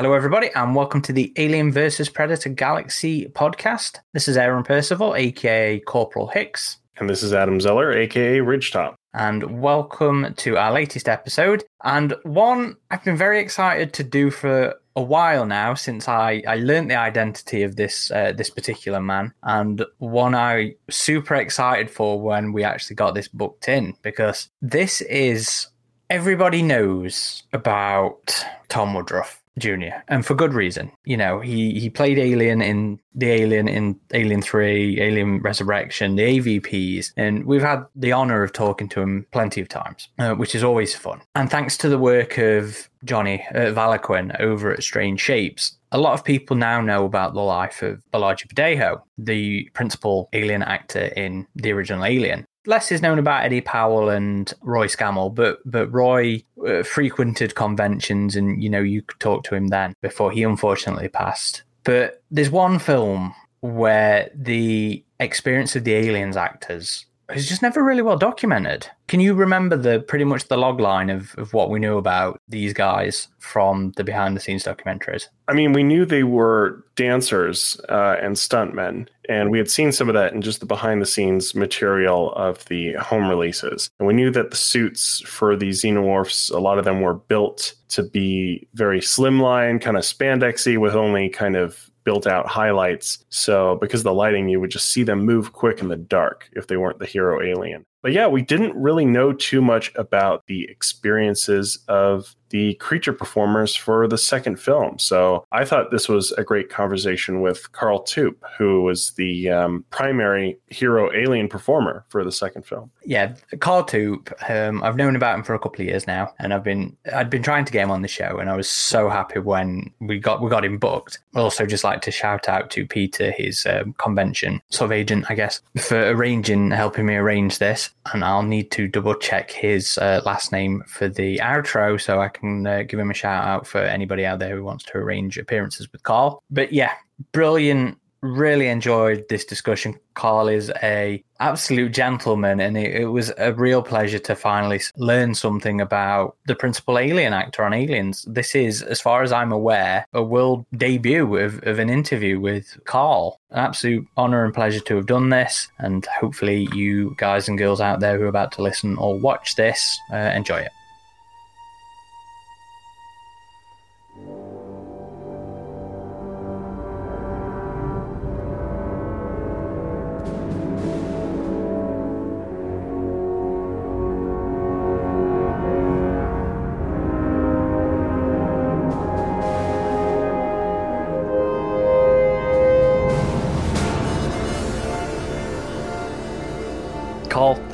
Hello, everybody, and welcome to the Alien vs. Predator Galaxy podcast. This is Aaron Percival, aka Corporal Hicks. And this is Adam Zeller, aka Ridgetop. And welcome to our latest episode. And one I've been very excited to do for a while now since I, I learned the identity of this uh, this particular man and one I super excited for when we actually got this booked in because this is everybody knows about Tom Woodruff Jr. and for good reason. You know, he he played Alien in the Alien in Alien 3, Alien Resurrection, the AVPs, and we've had the honor of talking to him plenty of times, uh, which is always fun. And thanks to the work of Johnny uh, Valaquen over at Strange Shapes, a lot of people now know about the life of Bolaji Badejo, the principal alien actor in the original Alien less is known about Eddie Powell and Roy Scammell, but but Roy uh, frequented conventions, and you know you could talk to him then before he unfortunately passed. But there's one film where the experience of the aliens actors is just never really well documented. Can you remember the pretty much the log line of, of what we knew about these guys from the behind the scenes documentaries? I mean, we knew they were dancers uh, and stuntmen, and we had seen some of that in just the behind the scenes material of the home releases. And we knew that the suits for the xenomorphs, a lot of them were built to be very slimline, kind of spandexy, with only kind of built out highlights. So because of the lighting, you would just see them move quick in the dark if they weren't the hero alien. But yeah, we didn't really know too much about the experiences of the creature performers for the second film. So I thought this was a great conversation with Carl Toop, who was the um, primary hero alien performer for the second film. Yeah, Carl Toop. Um, I've known about him for a couple of years now, and I've been I'd been trying to get him on the show, and I was so happy when we got we got him booked. Also, just like to shout out to Peter, his um, convention sort of agent, I guess, for arranging helping me arrange this. And I'll need to double check his uh, last name for the outro so I can uh, give him a shout out for anybody out there who wants to arrange appearances with Carl. But yeah, brilliant. Really enjoyed this discussion. Carl is a absolute gentleman, and it, it, was a real pleasure to finally learn something about the principal alien actor on Aliens. This is, as far as I'm aware, a world debut of, of an interview with Carl. An absolute honor and pleasure to have done this, and hopefully, you guys and girls out there who are about to listen or watch this uh, enjoy it.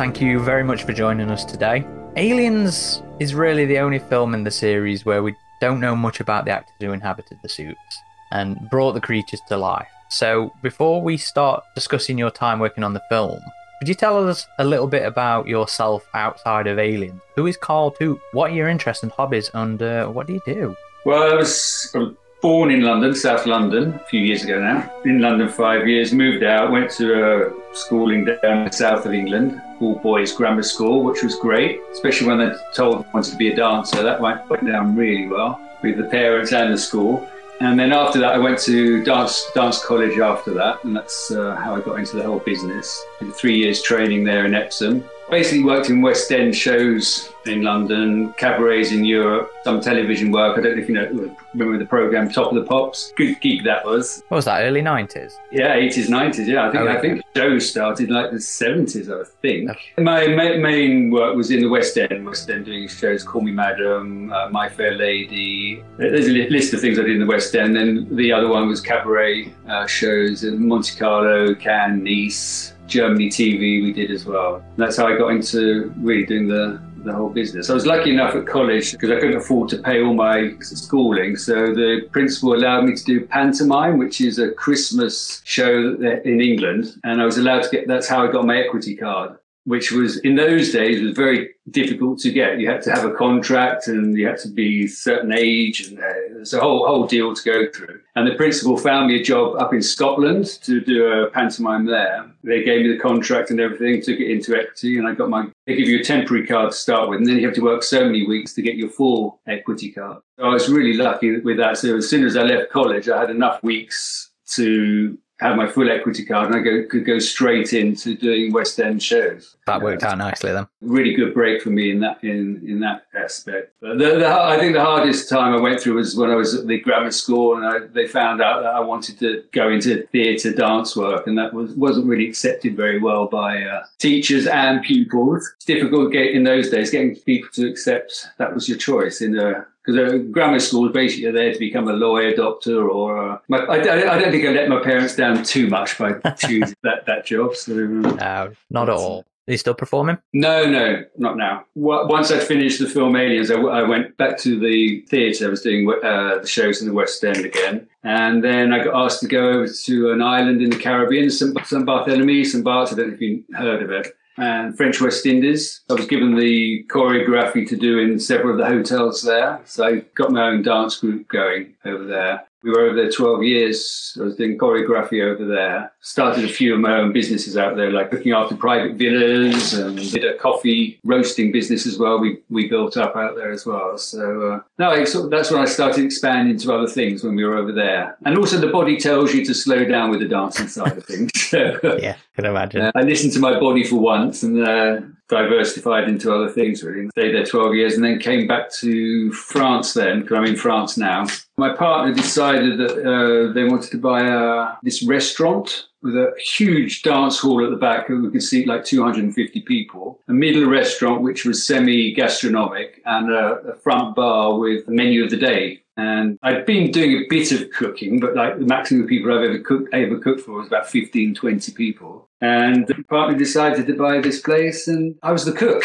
Thank you very much for joining us today. Aliens is really the only film in the series where we don't know much about the actors who inhabited the suits and brought the creatures to life. So, before we start discussing your time working on the film, could you tell us a little bit about yourself outside of Aliens? Who is Carl Toop? What are your interests and hobbies, and uh, what do you do? Well, I was born in London, South London, a few years ago now. In London five years, moved out, went to uh, schooling down the south of England, all boys grammar school, which was great, especially when they told I wanted to be a dancer. That went, went down really well with the parents and the school. And then after that, I went to dance dance college after that, and that's uh, how I got into the whole business. Three years training there in Epsom, Basically worked in West End shows in London, cabarets in Europe, some television work. I don't know if you know, remember the program Top of the Pops? Good gig that was. What was that? Early nineties? Yeah, eighties, nineties. Yeah, I think oh, I think shows started like the seventies. I think. Oh. My ma- main work was in the West End. West End doing shows. Call Me Madam, uh, My Fair Lady. There's a list of things I did in the West End. Then the other one was cabaret uh, shows in Monte Carlo, Cannes, Nice. Germany TV we did as well. That's how I got into really doing the the whole business. I was lucky enough at college because I couldn't afford to pay all my schooling, so the principal allowed me to do pantomime, which is a Christmas show in England, and I was allowed to get. That's how I got my equity card. Which was in those days was very difficult to get. You had to have a contract and you had to be certain age, and uh, it's a whole whole deal to go through. And the principal found me a job up in Scotland to do a pantomime there. They gave me the contract and everything, took it into equity, and I got my. They give you a temporary card to start with, and then you have to work so many weeks to get your full equity card. So I was really lucky with that. So as soon as I left college, I had enough weeks to have my full equity card and I go, could go straight into doing West End shows. That worked out nicely then. Really good break for me in that in in that aspect. But the, the, I think the hardest time I went through was when I was at the grammar school and I, they found out that I wanted to go into theatre dance work and that was wasn't really accepted very well by uh, teachers and pupils. It's difficult in those days getting people to accept that was your choice in a because grammar school is basically there to become a lawyer, doctor, or uh, my, I, I, don't think I let my parents down too much by choosing that, that job. So uh, no, not at all. Are you still performing? No, no, not now. Once I'd finished the film Aliens, I, I went back to the theatre. I was doing uh, the shows in the West End again. And then I got asked to go over to an island in the Caribbean, St. Barthélemy, St. Barth. I don't know if you've heard of it and French West Indies. I was given the choreography to do in several of the hotels there. So I got my own dance group going over there. We were over there 12 years. I was doing choreography over there. Started a few of my own businesses out there, like looking after private villas and did a coffee roasting business as well. We, we built up out there as well. So, uh, no, sort of, that's when I started expanding to other things when we were over there. And also the body tells you to slow down with the dancing side of things. So, yeah, can imagine. Uh, I listened to my body for once and uh, diversified into other things really. Stayed there 12 years and then came back to France then, because I'm in France now. My partner decided that uh, they wanted to buy uh, this restaurant with a huge dance hall at the back and we could seat like 250 people, a middle restaurant which was semi-gastronomic and a, a front bar with menu of the day and I'd been doing a bit of cooking, but like the maximum people I've ever cooked, ever cooked for was about 15, 20 people. And the partner decided to buy this place, and I was the cook.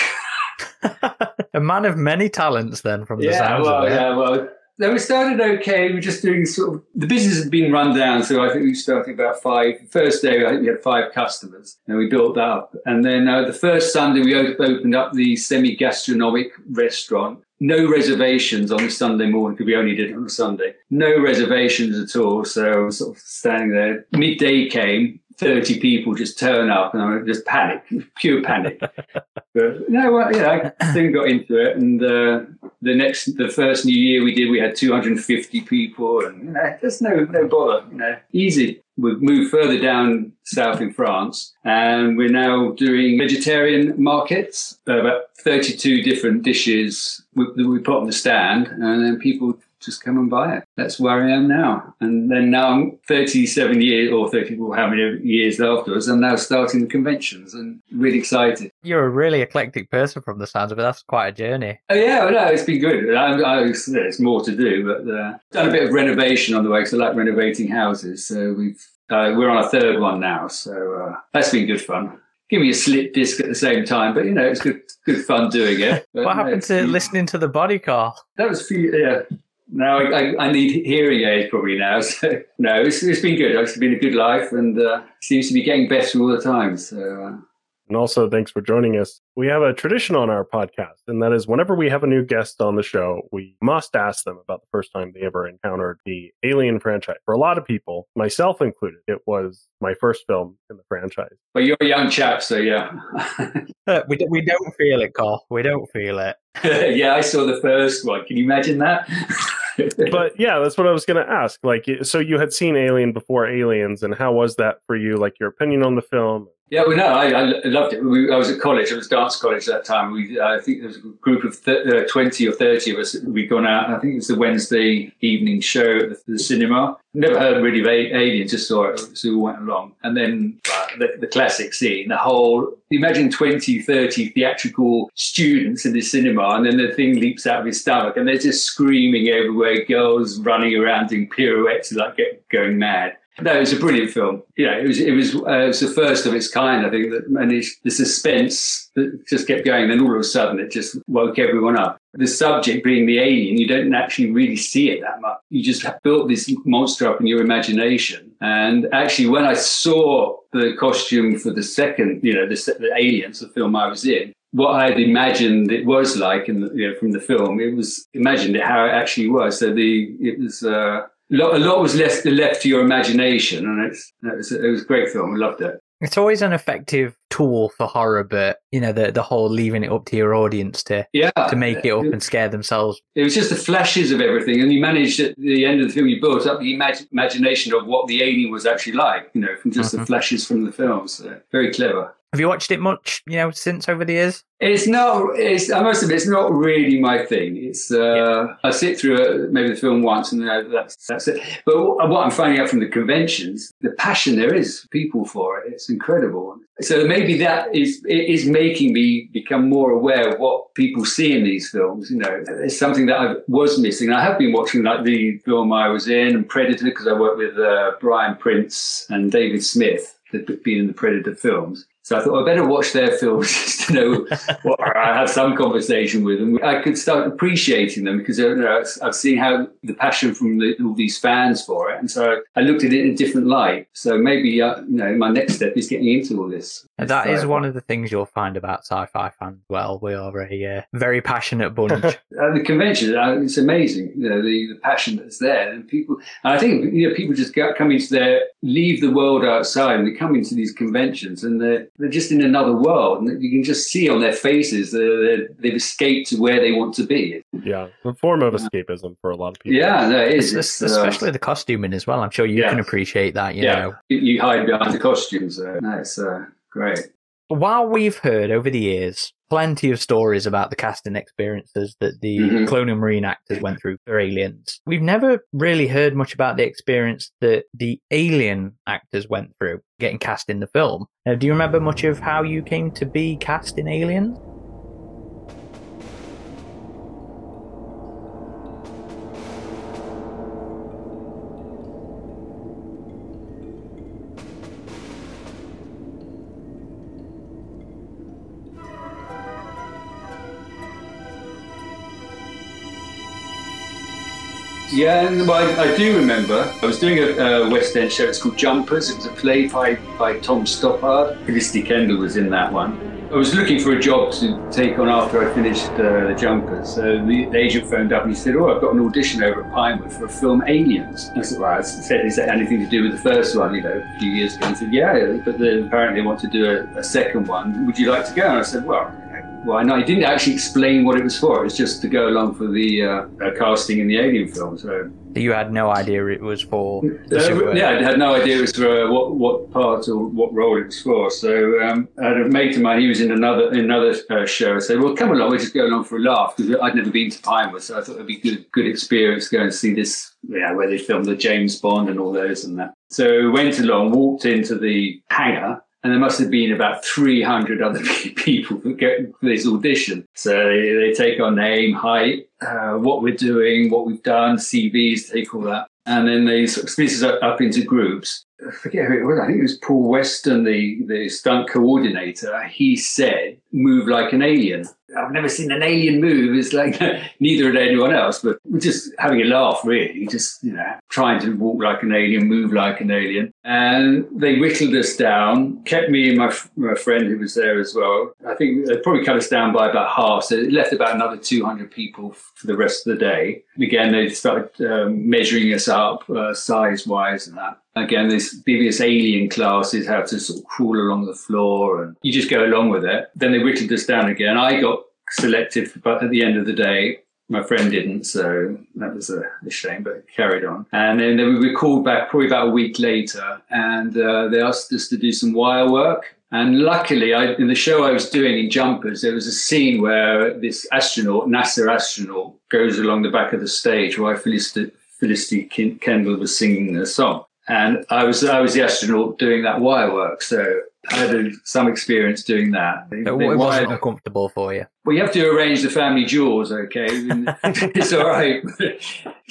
a man of many talents, then, from the yeah, sounds well, of it. Yeah, well, no, we started okay. We were just doing sort of the business had been run down, so I think we started about five. First day, I think we had five customers, and we built that up. And then uh, the first Sunday, we opened up the semi-gastronomic restaurant. No reservations on the Sunday morning because we only did it on a Sunday. No reservations at all. So I was sort of standing there. Midday came, 30 people just turn up and I just panic, pure panic. but no, well, yeah, I soon got into it. And uh, the next, the first New Year we did, we had 250 people and, you know, just no, no bother, you know, easy. We've moved further down south in France and we're now doing vegetarian markets, about 32 different dishes we, we put on the stand and then people just come and buy it. That's where I am now. And then now I'm 37 years or 30, well, how many years afterwards, I'm now starting the conventions and really excited. You're a really eclectic person from the sounds of it. That's quite a journey. Oh, yeah, well, no, it's been good. I, I, there's more to do, but uh, done a bit of renovation on the way because I like renovating houses. So we've uh, we're on a third one now, so uh, that's been good fun give me a slip disc at the same time. But you know, it's good, good fun doing it. But, what happened to listening to the body call? That was few, yeah. Now I, I, I, need hearing aids probably now. So no, it's, it's been good. It's been a good life, and uh, seems to be getting better all the time. So. Uh, and also, thanks for joining us. We have a tradition on our podcast, and that is whenever we have a new guest on the show, we must ask them about the first time they ever encountered the Alien franchise. For a lot of people, myself included, it was my first film in the franchise. But you're a young chap, so yeah. we, do, we don't feel it, Carl. We don't feel it. yeah, I saw the first one. Can you imagine that? But yeah, that's what I was going to ask. Like, so you had seen Alien before Aliens, and how was that for you? Like your opinion on the film? Yeah, well, no, I, I loved it. We, I was at college. I was dance college at that time. We, I think there was a group of th- uh, twenty or thirty of us. We'd gone out. I think it was the Wednesday evening show at the, the cinema. Never heard really of Alien, just saw it, so we went along. And then uh, the, the, classic scene, the whole, imagine 20, 30 theatrical students in the cinema, and then the thing leaps out of his stomach, and they're just screaming everywhere, girls running around doing pirouettes, like get, going mad. No, it was a brilliant film. Yeah, it was. It was. Uh, it was the first of its kind, I think. That, and it's, the suspense that just kept going. Then all of a sudden, it just woke everyone up. The subject being the alien, you don't actually really see it that much. You just built this monster up in your imagination. And actually, when I saw the costume for the second, you know, the, the aliens, the film I was in, what I had imagined it was like in the, you know, from the film, it was imagined it how it actually was. So the it was. Uh, a lot, a lot was left left to your imagination, and it's it was, it was a great film. I loved it. It's always an effective tool for horror, but you know the the whole leaving it up to your audience to yeah to make it up and scare themselves. It was just the flashes of everything, and you managed at the end of the film, you built up the imag- imagination of what the alien was actually like, you know, from just mm-hmm. the flashes from the film. So very clever. Have you watched it much, you know, since over the years? It's not. It's. I must admit, it's not really my thing. It's. Uh, yeah. I sit through a, maybe the film once, and uh, that's that's it. But what I'm finding out from the conventions, the passion there is people for it. It's incredible. So maybe that is is making me become more aware of what people see in these films. You know, it's something that I was missing. I have been watching like the film I was in, and Predator, because I worked with uh, Brian Prince and David Smith, that have been in the Predator films so I thought I better watch their films just to know what I have some conversation with them. I could start appreciating them because you know, I've seen how the passion from the, all these fans for it, and so I looked at it in a different light. So maybe uh, you know my next step is getting into all this. And that is one of the things you'll find about sci-fi fans. Well, we are a uh, very passionate bunch. uh, the convention, uh, it's amazing. You know the, the passion that's there, and people. And I think you know people just get, come into their leave the world outside, and they come into these conventions, and they're they're just in another world. And you can just see on their faces that they've escaped to where they want to be. Yeah, a form of escapism for a lot of people. Yeah, no, it is. It's, it's, especially uh, the costuming as well. I'm sure you yeah. can appreciate that. You yeah. know, you hide behind the costumes. Uh, no, it's uh, great. While we've heard over the years plenty of stories about the casting experiences that the mm-hmm. Colonial Marine actors went through for Aliens, we've never really heard much about the experience that the Alien actors went through getting cast in the film. Now, do you remember much of how you came to be cast in Aliens? Yeah, well, I, I, do remember. I was doing a, West End show. It's called Jumpers. It was a play by, by Tom Stoppard. Felicity Kendal was in that one. I was looking for a job to take on after I finished uh, the Jumpers. So the, the, agent phoned up and he said, "Oh, I've got an audition over at Pinewood for a film Aliens." I said, "Well," I said, "Is that anything to do with the first one?" You know, a few years ago. He said, "Yeah, but then apparently they want to do a, a second one. Would you like to go?" And I said, "Well." Why not? He didn't actually explain what it was for. It was just to go along for the uh, uh, casting in the Alien film. So you had no idea it was for. Uh, yeah, I had no idea it was for uh, what what part or what role it was for. So um, I had a mate of mine. He was in another another uh, show. I said, "Well, come along. We're just going along for a laugh." Because I'd never been to Pinewood, so I thought it'd be good good experience going to go and see this. Yeah, where they filmed the James Bond and all those and that. So we went along, walked into the hangar and there must have been about 300 other people for get this audition. So they, take our name, height, uh, what we're doing, what we've done, CVs, take all that. And then they sort of split us up into groups. I forget who it was. I think it was Paul Weston, the, the stunt coordinator. He said, move like an alien. I've never seen an alien move. It's like neither had anyone else, but just having a laugh, really. Just, you know, trying to walk like an alien, move like an alien. And they whittled us down, kept me and my, my friend who was there as well. I think they probably cut us down by about half. So it left about another 200 people for the rest of the day. And Again, they started um, measuring us up uh, size wise and that. Again, this previous alien classes how to sort of crawl along the floor and you just go along with it. Then they whittled us down again. I got selected, but at the end of the day, my friend didn't, so that was a, a shame, but carried on. And then we were called back probably about a week later, and uh, they asked us to do some wire work. And luckily, I, in the show I was doing in Jumpers, there was a scene where this astronaut, NASA astronaut, goes along the back of the stage while Felicity, Felicity Kendal was singing a song and I was I was the astronaut doing that wire work. So I had some experience doing that. It, it wasn't uncomfortable for you. well, you have to arrange the family jewels, okay? it's all right.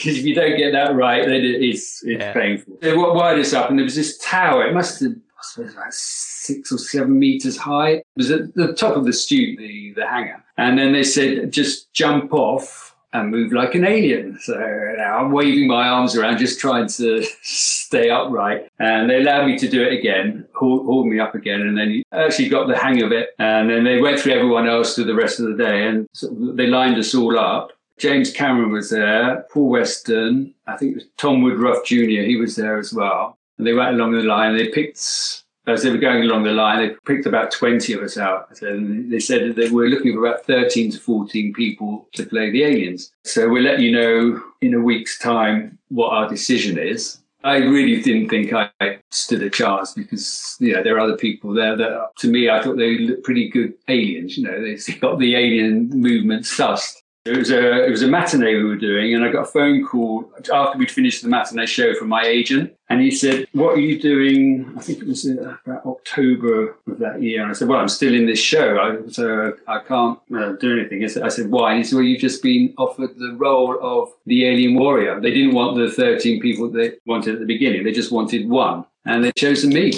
Because if you don't get that right, then it's, it's Yeah. painful. They wi- wired us up, and there was this tower. It must have, I suppose, about six or seven meters high. It was at the top of the stoop, the, the hangar. And then they said, just jump off and move like an alien. So now I'm waving my arms around, just trying to stay upright. And they allowed me to do it again, hauled, hauled me up again, and then actually got the hang of it. And then they went through everyone else for the rest of the day, and they lined us all up. James Cameron was there, Paul Weston, I think it was Tom Woodruff Jr., he was there as well. And they went along the line, they picked, as they were going along the line, they picked about 20 of us out. And they said that were looking for about 13 to 14 people to play the aliens. So we'll let you know in a week's time what our decision is. I really didn't think I stood a chance because, you know, there are other people there that, to me, I thought they looked pretty good aliens. You know, they got the alien movement sussed. It was a it was a matinee we were doing, and I got a phone call after we'd finished the matinee show from my agent, and he said, "What are you doing?" I think it was uh, about October of that year, and I said, "Well, I'm still in this show, I, so I can't uh, do anything." I said, I said, "Why?" He said, "Well, you've just been offered the role of the alien warrior. They didn't want the 13 people they wanted at the beginning; they just wanted one, and they chose me."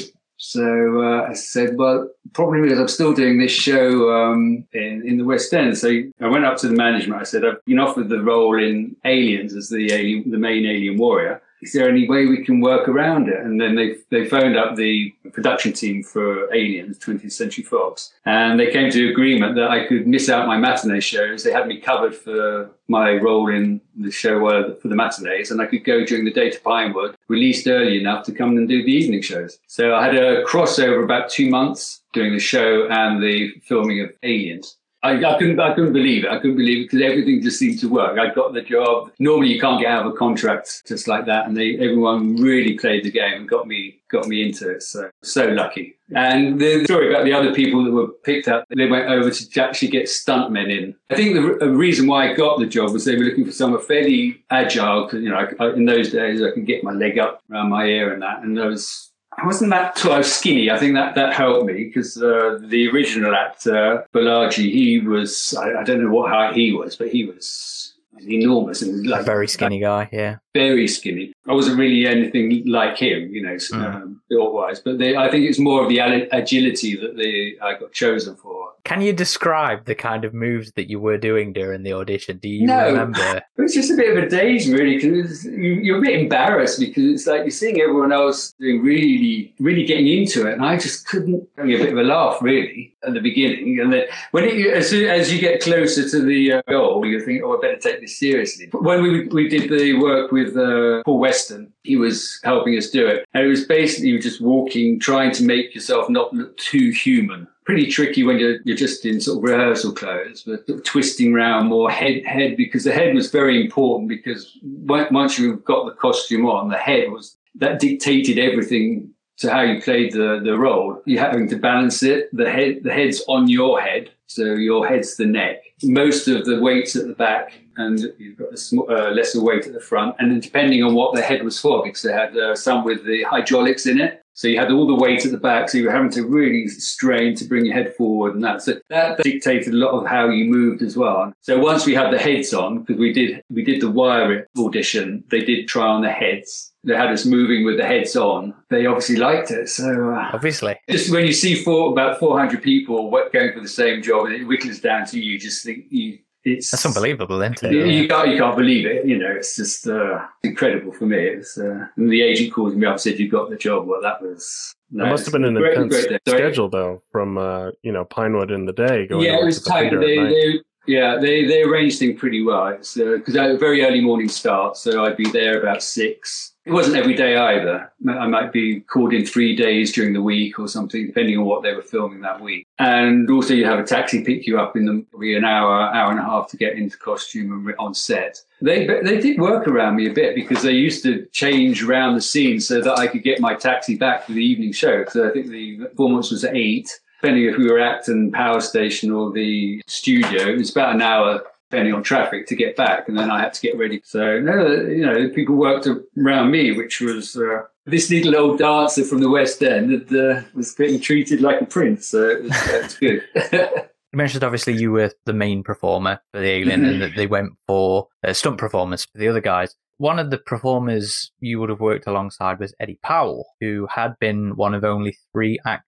So uh, I said, well, probably because I'm still doing this show um, in, in the West End. So I went up to the management. I said, I've been offered the role in Aliens as the alien, the main alien warrior. Is there any way we can work around it? And then they they phoned up the production team for Aliens, 20th Century Fox, and they came to agreement that I could miss out my matinee shows. They had me covered for my role in the show uh, for the matinees, and I could go during the day to Pinewood, released early enough to come and do the evening shows. So I had a crossover about two months doing the show and the filming of Aliens. I, I couldn't, I couldn't believe it. I couldn't believe it because everything just seemed to work. I got the job. Normally, you can't get out of a contract just like that, and they, everyone really played the game and got me, got me into it. So, so lucky. And the story about the other people that were picked up, they went over to actually get stuntmen in. I think the reason why I got the job was they were looking for someone fairly agile. Because you know, I, in those days, I could get my leg up around my ear and that, and I was I wasn't that tall. I was skinny. I think that, that helped me because uh, the original actor, Bolaji, he was, I, I don't know what height he was, but he was enormous and A like very skinny guy, yeah. Very skinny. I wasn't really anything like him, you know, Mm. um, built wise. But they, I think it's more of the agility that they I got chosen for. Can you describe the kind of moves that you were doing during the audition? Do you No. remember? It was just a bit of a daze, really, because you, you're a bit embarrassed because it's like you're seeing everyone else doing really, really getting into it, and I just couldn't. Having a bit of a laugh, really, at the beginning, and then when it, as, soon, as you get closer to the uh, goal, you think, "Oh, I better take this seriously." When we we did the work with uh, Paul Weston, he was helping us do it, and it was basically just walking, trying to make yourself not look too human pretty tricky when you're, you're just in sort of rehearsal clothes, but twisting around more head head because the head was very important because once you've got the costume on, the head was that dictated everything to how you played the, the role. You're having to balance it. The head the head's on your head, so your head's the neck. Most of the weight's at the back, and you've got a sm- uh, lesser weight at the front. And then depending on what the head was for, because they had uh, some with the hydraulics in it. So you had all the weight at the back, so you were having to really strain to bring your head forward, and that so that dictated a lot of how you moved as well. So once we had the heads on, because we did we did the wire audition, they did try on the heads. They had us moving with the heads on. They obviously liked it. So uh, Obviously. just when you see four about four hundred people going for the same job, and it whittles down to you, just think you. It's That's unbelievable, isn't you, it? you can't you can't believe it. You know, it's just uh, incredible for me. It's uh, and the agent called me up and said you got the job. Well, that was no, it must have been an great- intense great schedule, though, from uh, you know Pinewood in the day going. Yeah, it was at the tight. theater They, at night. they, yeah, they they arranged things pretty well. Because uh, I had a very early morning start, so I'd be there about six. It wasn't every day either. I might be called in three days during the week or something, depending on what they were filming that week. And also, you have a taxi pick you up in the, probably an hour, hour and a half to get into costume and on set. They they did work around me a bit because they used to change around the scene so that I could get my taxi back for the evening show. So I think the performance was at eight depending if we were at Acton Power Station or the studio, it was about an hour depending on traffic, to get back, and then I had to get ready. So no, you know, people worked around me, which was uh, this little old dancer from the West End that uh, was getting treated like a prince. So it was, uh, it's good. You mentioned obviously you were the main performer for the Alien, and that they went for a stunt performance for the other guys. One of the performers you would have worked alongside was Eddie Powell, who had been one of only three actors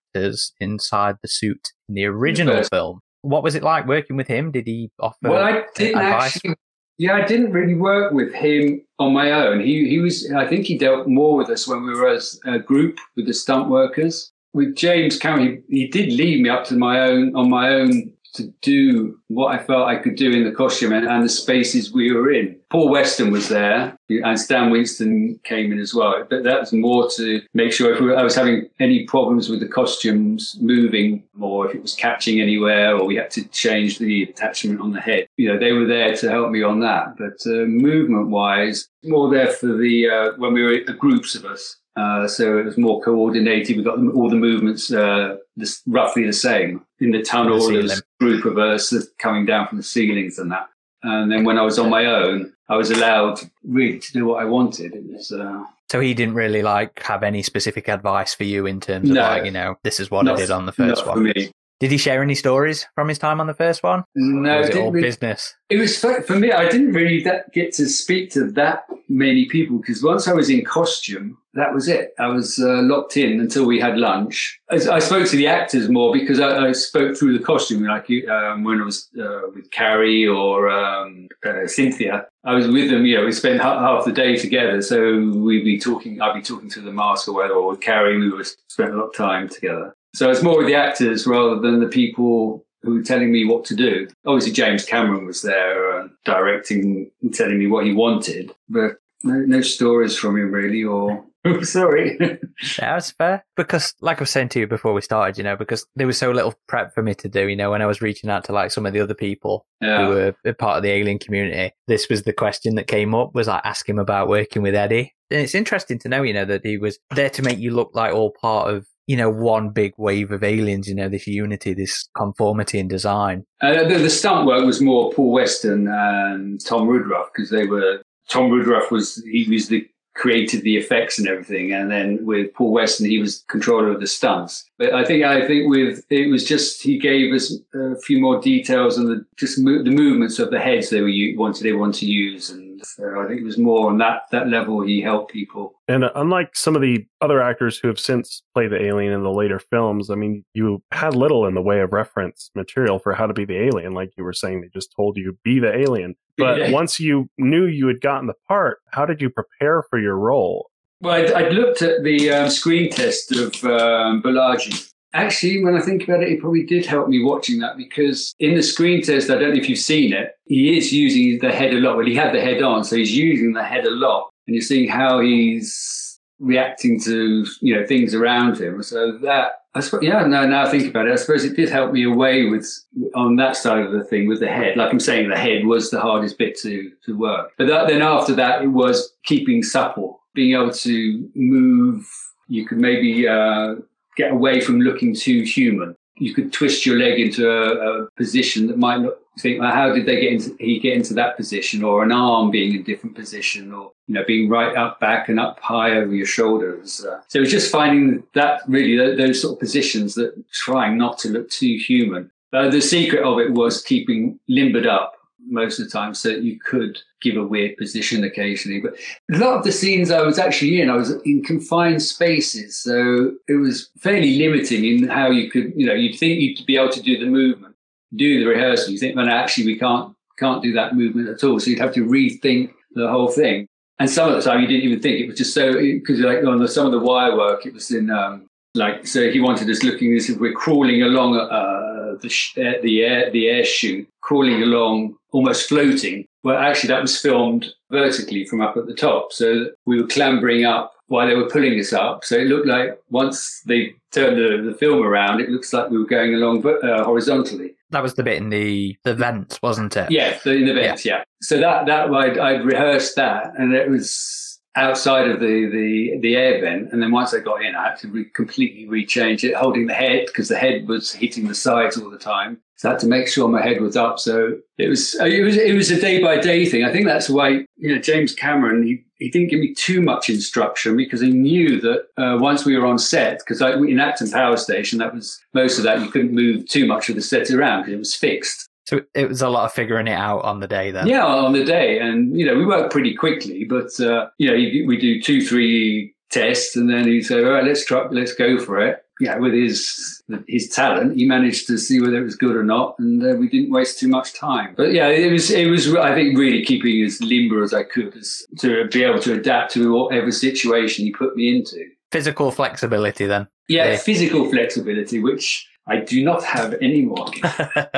inside the suit in the original film. What was it like working with him? Did he offer well, I didn't advice? actually. Yeah, I didn't really work with him on my own. He he was. I think he dealt more with us when we were as a group with the stunt workers. With James Cameron, he, he did leave me up to my own on my own to do what I felt I could do in the costume and, and the spaces we were in. Paul Weston was there, and Stan Winston came in as well. But that was more to make sure if we were, I was having any problems with the costumes moving, or if it was catching anywhere, or we had to change the attachment on the head. You know, they were there to help me on that. But uh, movement-wise, more there for the uh, when we were uh, groups of us. Uh, so it was more coordinated. We got all the movements uh, this, roughly the same in the tunnel. The There was ceiling. a group of us coming down from the ceilings and that. And then when I was on my own, I was allowed really to do what I wanted. It was uh, So he didn't really like have any specific advice for you in terms of No. like, you know, this is what I did on the first one. for me. Did he share any stories from his time on the first one? No, was it all really- business? It was for, for me. I didn't really that, get to speak to that many people because once I was in costume, that was it. I was uh, locked in until we had lunch. I, I spoke to the actors more because I, I spoke through the costume, like um, when I was uh, with Carrie or um, uh, Cynthia. I was with them. You know, we spent half, half the day together, so we'd be talking. I'd be talking to the mask or whatever, or with Carrie. We would spend a lot of time together. So it's more with the actors rather than the people who were telling me what to do. Obviously, James Cameron was there uh, directing and telling me what he wanted, but no, no stories from him really. Or sorry, Yeah, that's fair. Because, like I was saying to you before we started, you know, because there was so little prep for me to do, you know, when I was reaching out to like some of the other people who were a part of the alien community, this was the question that came up was like ask him about working with Eddie. And it's interesting to know, you know, that he was there to make you look like all part of, you know, one big wave of aliens, you know, this unity, this conformity in design. uh, the, the stunt work was more Paul Weston and Tom Woodruff because they were. Tom Woodruff was he was the created the effects and everything, and then with Paul Weston he was controller of the stunts. But I think I think with it was just he gave us a few more details and the just mo- the movements of the heads they were u- wanted to use, and so I think it was more on that that level he helped people. And uh, unlike some of the other actors who have since played the alien in the later films, I mean, you had little in the way of reference material for how to be the alien. Like you were saying, they just told you be the alien. But Yeah. once you knew you had gotten the part, how did you prepare for your role? Well, I'd, I'd looked at the um, screen test of um, Bolaji. Actually, when I think about it, it probably did help me watching that because in the screen test, I don't know if you've seen it, he is using the head a lot. Well, he had the head on, so he's using the head a lot. And you're seeing how he's reacting to, you know, things around him. So that, I suppose, yeah, no, now I think about it, I suppose it did help me away with, on that side of the thing with the head. Like I'm saying, the head was the hardest bit to, to work. But that, then after that, it was keeping supple, being able to move. You could maybe uh, get away from looking too human. You could twist your leg into a, a position that might look, think, well, how did they get into, he get into that position? Or an arm being in a different position, or you know, being right up back and up high over your shoulders. Uh, so it's just finding that really tho- those sort of positions that trying not to look too human. Uh, the secret of it was keeping limbered up most of the time so you could give a weird position occasionally. But a lot of the scenes I was actually in, I was in confined spaces. So it was fairly limiting in how you could, you know, you'd think you'd be able to do the movement, do the rehearsal. You think, well, actually, we can't, can't do that movement at all. So you'd have to rethink the whole thing. And some of the time you didn't even think it was just so, because like on the, some of the wire work, it was in, um, like, so he wanted us looking as if we're crawling along, uh, the, sh- uh, the air, the air chute, crawling along, almost floating. Well, actually that was filmed vertically from up at the top. So we were clambering up while they were pulling us up. So it looked like once they turned the, the film around, it looks like we were going along uh, horizontally. That was the bit in the the vents, wasn't it? Yeah, the, in the vents, yeah. So that that I'd, I'd rehearsed that, and it was outside of the, the, the air vent. And then once I got in, I had to re- completely rechange it, holding the head because the head was hitting the sides all the time. So I had to make sure my head was up. So it was it was it was a day by day thing. I think that's why you know James Cameron he, he didn't give me too much instruction because he knew that uh, once we were on set because in Acton Power Station that was most of that you couldn't move too much of the set around because it was fixed. So it was a lot of figuring it out on the day then. Yeah, on the day, and you know we work pretty quickly, but uh, you know we do two, three tests, and then he'd say, "All right, let's try, let's go for it." Yeah, with his his talent, he managed to see whether it was good or not, and uh, we didn't waste too much time. But yeah, it was it was I think really keeping as limber as I could as, to be able to adapt to whatever situation he put me into. Physical flexibility, then. Yeah, yeah. physical flexibility, which I do not have anymore.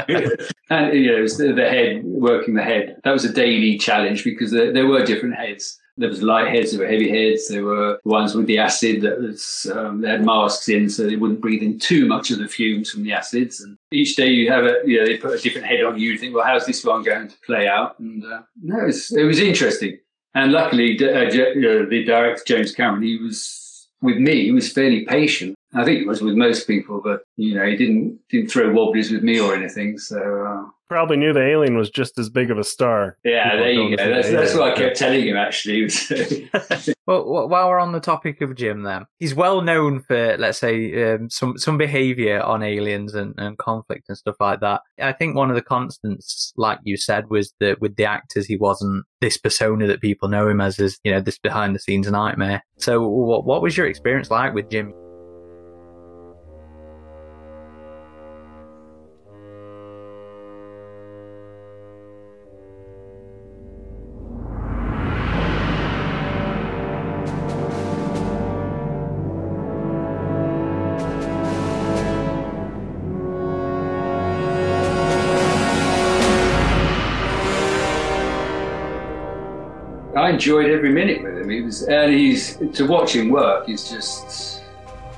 and you know, it was the, the, head working the head. That was a daily challenge because there, there, were different heads. There was light heads, there were heavy heads, there were ones with the acid that was um, they had masks in so they wouldn't breathe in too much of the fumes from the acids. And each day you have a you know they put a different head on you. You think, well, how's this one going to play out? And uh, no, it was, it was interesting. And luckily, uh, the director James Cameron, he was with me. He was fairly patient I think it was with most people, but you know, he didn't didn't throw wobblies with me or anything. So uh, probably knew the alien was just as big of a star. Yeah, people there you go. That's, that's what I kept telling him actually. well, while we're on the topic of Jim, then he's well known for, let's say, um, some some behaviour on aliens and, and conflict and stuff like that. I think one of the constants, like you said, was that with the actors, he wasn't this persona that people know him as, as you know, this behind the scenes nightmare. So, what what was your experience like with Jim? Enjoyed every minute with him. He was, and he's to watch him work is just.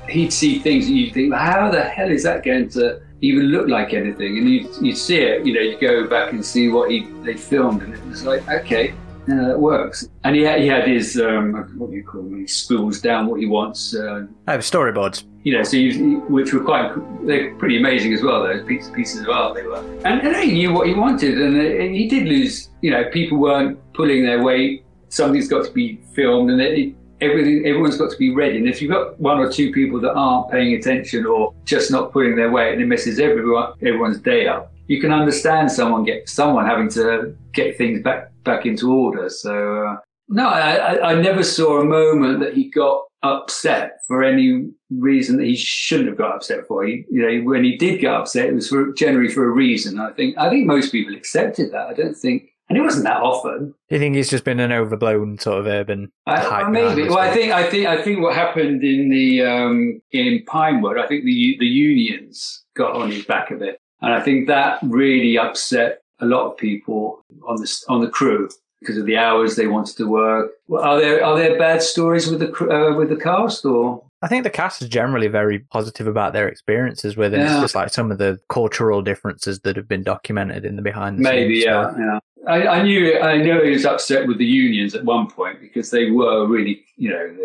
He'd see things and you'd think, how the hell is that going to even look like anything? And you you see it, you know, you go back and see what he they filmed, and it was like, okay, uh, it works. And he had, he had his um, what do you call them? He scribbles down what he wants. Uh, oh, storyboards. You know, so you, which were quite they're pretty amazing as well. Those pieces, pieces of art they were, and, and he knew what he wanted, and uh, he did lose. You know, people weren't pulling their weight something's got to be filmed and it, everything everyone's got to be ready and if you've got one or two people that aren't paying attention or just not putting their weight and it messes everyone everyone's day up you can understand someone get someone having to get things back back into order so uh, no I, I never saw a moment that he got upset for any reason that he shouldn't have got upset for. He, you know, when he did get upset, it was for generally for a reason. I think I think most people accepted that. I don't think and it wasn't that often. Do you think he's just been an overblown sort of urban? Uh, maybe. Well, I think I think I think what happened in the um, in Pinewood, I think the the unions got on his back a bit, and I think that really upset a lot of people on the on the crew because of the hours they wanted to work. Are there are there bad stories with the uh, with the cast or? I think the cast is generally very positive about their experiences with it. Yeah. It's just like some of the cultural differences that have been documented in the behind the Maybe, scenes. Maybe, yeah, yeah. I, I, knew I knew he was upset with the unions at one point because they were really, you know,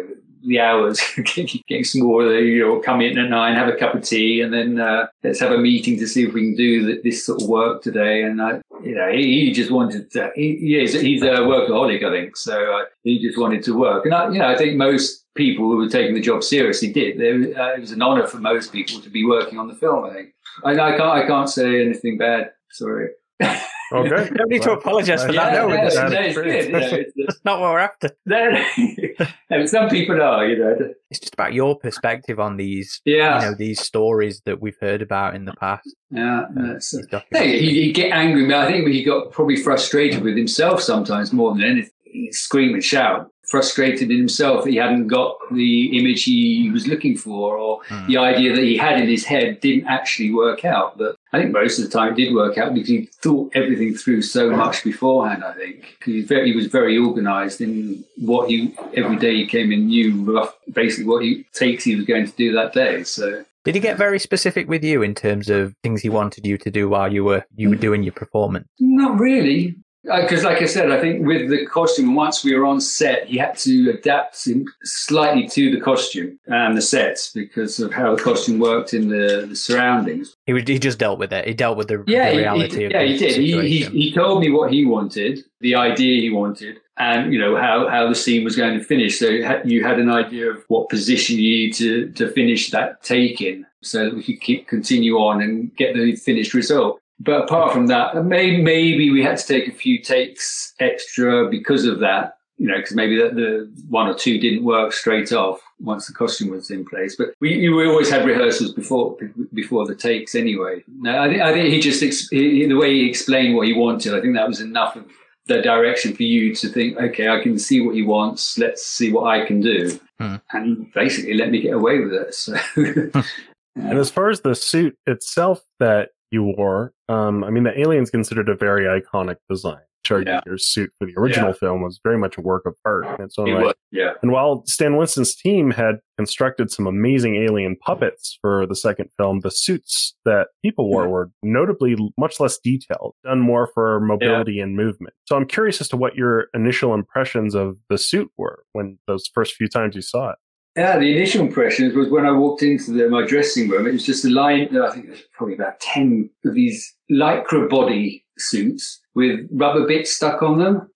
the hours getting smaller. They you know, come in at nine, have a cup of tea, and then uh, let's have a meeting to see if we can do this sort of work today. And I, you know, he, he just wanted to. He, he's, he's a workaholic, I think. So uh, he just wanted to work, and I, you know, I think most people who were taking the job seriously did. There, uh, it was an honour for most people to be working on the film. I think. I, I can't. I can't say anything bad. Sorry. Okay. You don't need to apologise for that. No, no, it's, it's good. You know, it's, That's not what we're after. No, some people are, you know. It's just about your perspective on these, yeah. you know, these stories that we've heard about in the past. Yeah, uh, hey, he, would get angry. I think he got probably frustrated with himself sometimes more than anything. He'd scream and shout frustrated in himself that he hadn't got the image he was looking for or mm. the idea that he had in his head didn't actually work out. But I think most of the time it did work out because he thought everything through so much beforehand, I think. He, he was very organized in what he, every day he came in knew rough, basically what he takes he was going to do that day. So did he get very specific with you in terms of things he wanted you to do while you were you were doing your performance? Not really. Because, uh, like I said, I think with the costume, once we were on set, he had to adapt slightly to the costume and the sets because of how the costume worked in the, the surroundings. He, he just dealt with it. He dealt with the, yeah, the reality he, of yeah, he did. He, he, he told me what he wanted, the idea he wanted, and you know how, how the scene was going to finish. So you had an idea of what position you need to, to finish that take in, so that we could keep continue on and get the finished result. But apart from that, maybe, maybe we had to take a few takes extra because of that, you know, because maybe the, the, one or two didn't work straight off once the costume was in place. But we, we always had rehearsals before before the takes anyway. No, I think, I think he just, he, the way he explained what he wanted, I think that was enough of the direction for you to think, okay, I can see what he wants. Let's see what I can do. Hmm. And basically let me get away with it. So. And as far as the suit itself that you wore. Um, I mean, the alien's considered a very iconic design. Giger's yeah. suit for the original yeah. film was very much a work of art in its own it right. Was, yeah. And while Stan Winston's team had constructed some amazing alien puppets for the second film, the suits that people wore were notably much less detailed, done more for mobility and movement. So I'm curious as to what your initial impressions of the suit were when those first few times you saw it. Yeah, the initial impressions was when I walked into the, my dressing room. It was just a line. Uh, I think there's probably about ten of these lycra body suits with rubber bits stuck on them.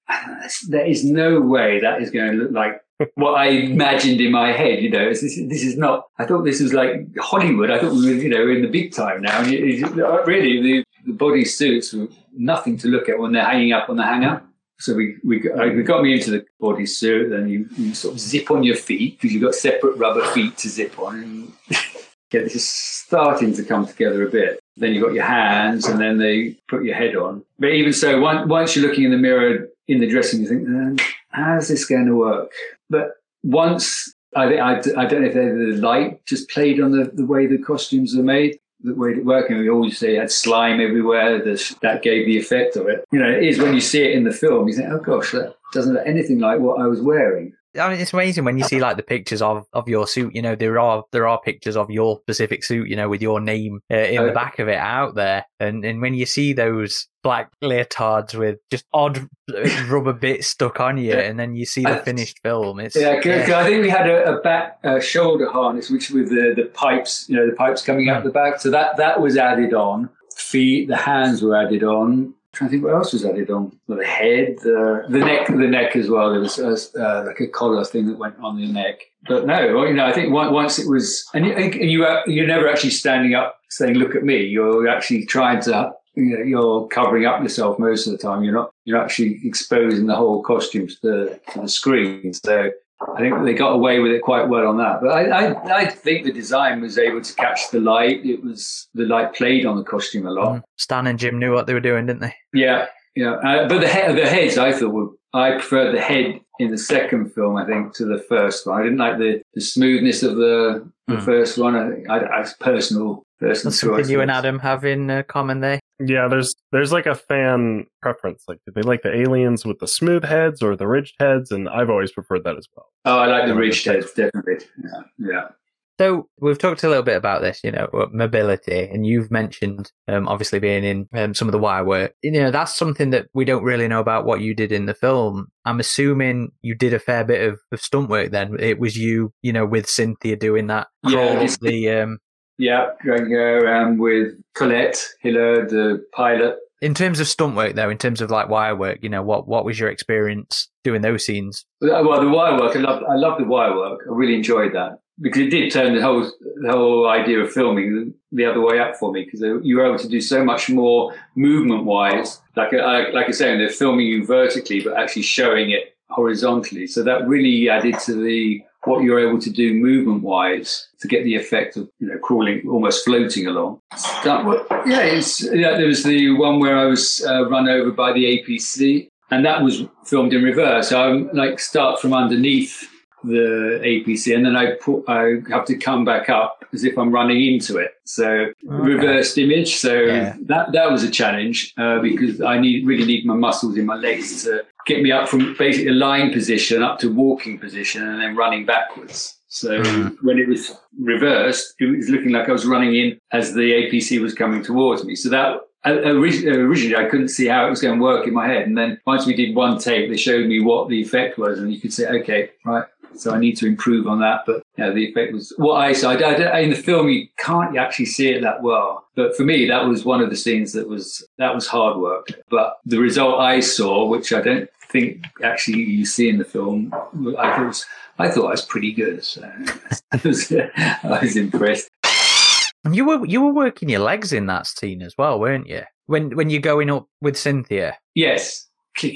There is no way that is going to look like what I imagined in my head. You know, this, this, is not. I thought this was like Hollywood. I thought we were, you know, in the big time now. And it, it, really, the, the body suits were nothing to look at when they're hanging up on the hanger. So we we uh, we got me into the bodysuit, and you, you sort of zip on your feet because you've got separate rubber feet to zip on. And yeah, this is starting to come together a bit. Then you've got your hands, and then they put your head on. But even so, once, once you're looking in the mirror in the dressing, you think, um, how's this going to work? But once I, I, I don't know if the light just played on the, the way the costumes are made the way it worked. And we always say had slime everywhere. that gave the effect of it. You know, it is when you see it in the film, you think, oh gosh, that doesn't look anything like what I was wearing. I mean, it's amazing when you see like the pictures of, of your suit. You know, there are there are pictures of your specific suit. You know, with your name uh, in the back of it out there, and and when you see those black leotards with just odd rubber bits stuck on you, and then you see the finished film. It's yeah, yeah. I think we had a, a back uh, shoulder harness, which with the the pipes, you know, the pipes coming out hmm. the back. So that that was added on. Feet, the hands were added on trying to think what else was added on. Well, the head, the the neck, the neck as well. There was uh, like a collar thing that went on the neck. But no, you know, I think once it was, and you, and you you're never actually standing up saying, "Look at me." You're actually trying to. You know, you're covering up yourself most of the time. You're not. You're actually exposing the whole costume to the to the screen. So I think they got away with it quite well on that. But I, I, I, think the design was able to catch the light. It was the light played on the costume a lot. Mm. Stan and Jim knew what they were doing, didn't they? Yeah, yeah. Uh, but the he- the heads, I thought, were, I preferred the head in the second film, I think, to the first one. I didn't like the, the smoothness of the, the mm. first one. I think I, I personal That's something you and Adam have in uh, common there. Yeah, there's there's like a fan preference. Like, do they like the aliens with the smooth heads or the ridged heads? And I've always preferred that as well. Oh, I like the ridged heads, definitely. Yeah, yeah. So we've talked a little bit about this, you know, mobility, and you've mentioned um, obviously being in um, some of the wire work. You know, that's something that we don't really know about what you did in the film. I'm assuming you did a fair bit of, of stunt work. Then it was you, you know, with Cynthia doing that. Yeah, the um, yeah, going around um, with Colette Hiller, the pilot. In terms of stunt work, though, in terms of like wire work, you know, what what was your experience doing those scenes? Uh, well, the wire work, I love, I love the wire work. I really enjoyed that because it did turn the whole the whole idea of filming the other way up for me because you were able to do so much more movement wise. Like uh, I, like I say, they're filming you vertically, but actually showing it horizontally. So that really added to the what you're able to do movement wise to get the effect of you know crawling almost floating along. That, well, yeah it's yeah, there was the one where i was uh, run over by the apc and that was filmed in reverse. So i'm like start from underneath the apc and then i put i have to come back up as if i'm running into it so okay. reversed image so yeah. that that was a challenge uh, because i need really need my muscles in my legs to get me up from basically a lying position up to walking position and then running backwards. So mm. when it was reversed, it was looking like I was running in as the APC was coming towards me. So that originally I couldn't see how it was going to work in my head, and then once we did one tape, they showed me what the effect was, and you could say, okay, right. So I need to improve on that, but you know, the effect was what I saw. I, I, in the film, you can't actually see it that well, but for me, that was one of the scenes that was that was hard work. But the result I saw, which I don't think actually you see in the film, I thought was, I thought I was pretty good. So I was, I was impressed. And you were you were working your legs in that scene as well, weren't you? When when you're going up with Cynthia. Yes.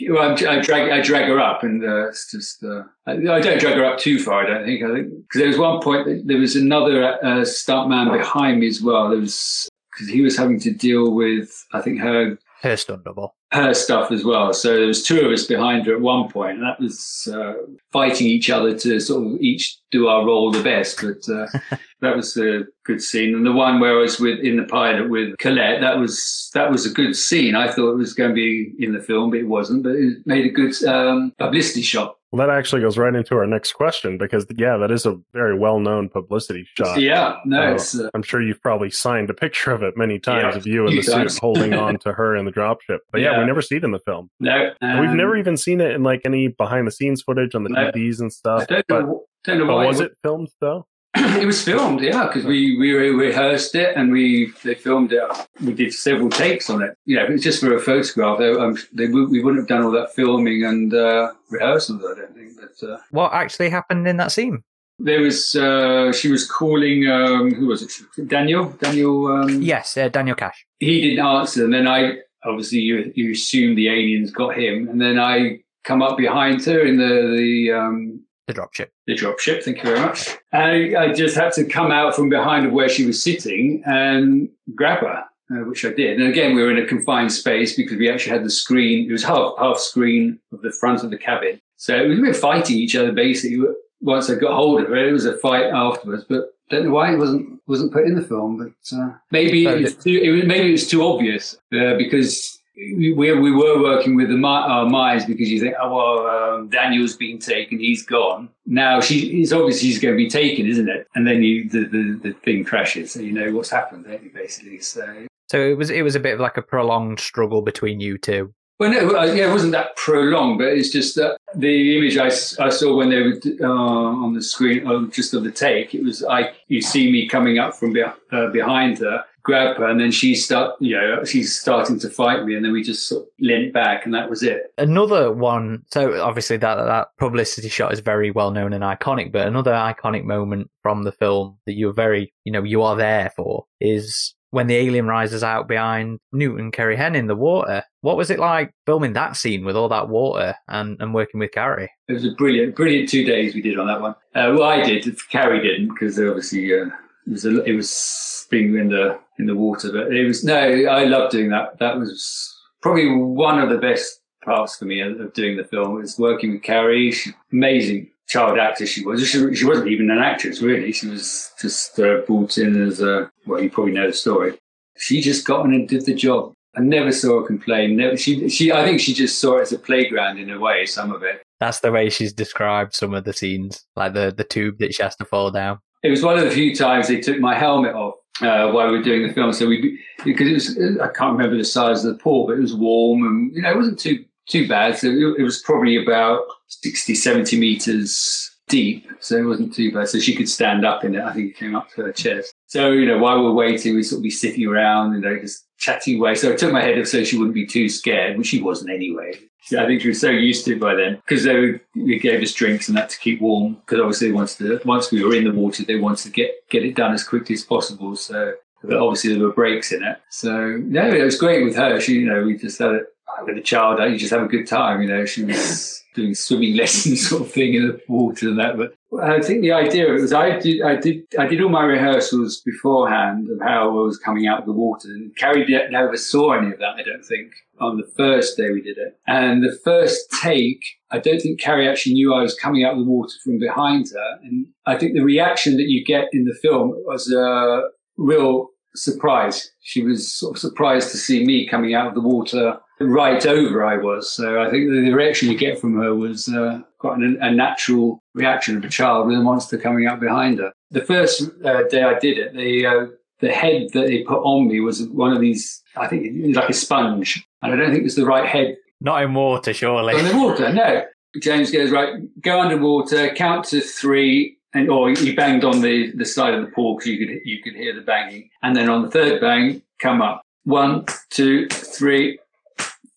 Well, I drag I drag her up, and uh, it's just uh, I, I, don't drag her up too far. I don't think. I think because there was one point that there was another uh, stuntman behind me as well. There was because he was having to deal with I think her her stunt double her stuff as well. So there was two of us behind her at one point, and that was uh, fighting each other to sort of each do our role the best. But uh, that was a good scene. And the one where I was with in the pilot with Colette, that was that was a good scene. I thought it was going to be in the film, but it wasn't. But it made a good um, publicity shot. Well, that actually goes right into our next question because, yeah, that is a very well-known publicity shot. Yeah, no, uh, uh, I'm sure you've probably signed a picture of it many times yeah, of you in the suit holding on to her in the dropship. But yeah. yeah. we never see it in the film. No, um, we've never even seen it in like any behind-the-scenes footage on the no, DVDs and stuff. I don't but, don't know why. Was it filmed though? it was filmed, yeah, because we, we rehearsed it and we they filmed it. We did several takes on it. You know, it was just for a photograph. They, um, they we wouldn't have done all that filming and uh, rehearsals. I don't think. But uh, what actually happened in that scene? There was uh, she was calling um, who was it? Daniel. Daniel. Um, yes, uh, Daniel Kash. He didn't answer, and then I obviously you you assume the aliens got him, and then I come up behind her in the the um, the dropship. The dropship, thank you very much. And I just had to come out from behind of where she was sitting and grab her, uh, which I did. And again, we were in a confined space because we actually had the screen. It was half half screen of the front of the cabin. So we were fighting each other basically. Once I got hold of her, it was a fight afterwards. But don't know why it wasn't wasn't put in the film. But uh, maybe it was too, it was, maybe it was too obvious uh, because we, we were working with the, our minds because you think, oh, well, um, Daniel's been taken, he's gone. Now she, it's obviously he's going to be taken, isn't it? And then you, the, the, the thing crashes, so you know what's happened, don't you, basically? So, so it was it was a bit of like a prolonged struggle between you two. Well, no, uh, yeah, it wasn't that prolonged, but it's just that the image I, I saw when they were uh, on the screen, oh, just of the take, it was I. You see me coming up from be, uh, behind her, grab her, and then she start, you know, she's starting to fight me, and then we just sort of leant back, and that was it. Another one. So obviously that that publicity shot is very well known and iconic, but another iconic moment from the film that you're very, you know, you are there for is when the alien rises out behind Newton Carrie Henn in the water. What was it like filming that scene with all that water and, and working with Carrie? It was a brilliant, brilliant two days we did on that one. Uh, well, I did. Carrie didn't because obviously uh, it was a, it was being in the in the water. But it was no, I loved doing that. That was probably one of the best parts for me of doing the film was working with Carrie. She, amazing child actor she was. She, she wasn't even an actress really. She was just uh, brought in as a well. You probably know the story. She just got on and did the job. I never saw her complain. Never, she, she, I think she just saw it as a playground in a way. Some of it. That's the way she's described some of the scenes, like the the tube that she has to fall down. It was one of the few times they took my helmet off uh, while we were doing the film. So we, because it was, I can't remember the size of the pool, but it was warm and, you know, it wasn't too, too bad. So it, it was probably about 60, 70 meters deep. So it wasn't too bad. So she could stand up in it. I think it came up to her chest. So, you know, while we were waiting, we'd sort of be sitting around, you know, just chatting away. So I took my head off so she wouldn't be too scared, which she wasn't anyway. I think she was so used to it by then because they, they gave us drinks and that to keep warm because obviously wanted to, once we were in the water, they wanted to get, get it done as quickly as possible. So but obviously there were breaks in it. So no, it was great with her. She, you know, we just had it a child. You just have a good time. You know, she was doing swimming lessons sort of thing in the water and that. But I think the idea was I did I did I did all my rehearsals beforehand of how I was coming out of the water, and Carrie never saw any of that. I don't think on the first day we did it, and the first take. I don't think Carrie actually knew I was coming out of the water from behind her. And I think the reaction that you get in the film was a real surprise. She was sort of surprised to see me coming out of the water right over I was. So I think the reaction you get from her was uh, quite an, a natural reaction of a child with a monster coming up behind her. The first uh, day I did it, the uh, the head that they put on me was one of these I think it was like a sponge, and I don't think it was the right head Not in water, surely. in the water. No, James goes right, go underwater, count to three, and or you banged on the, the side of the pool because you could you could hear the banging, and then on the third bang, come up one, two, three,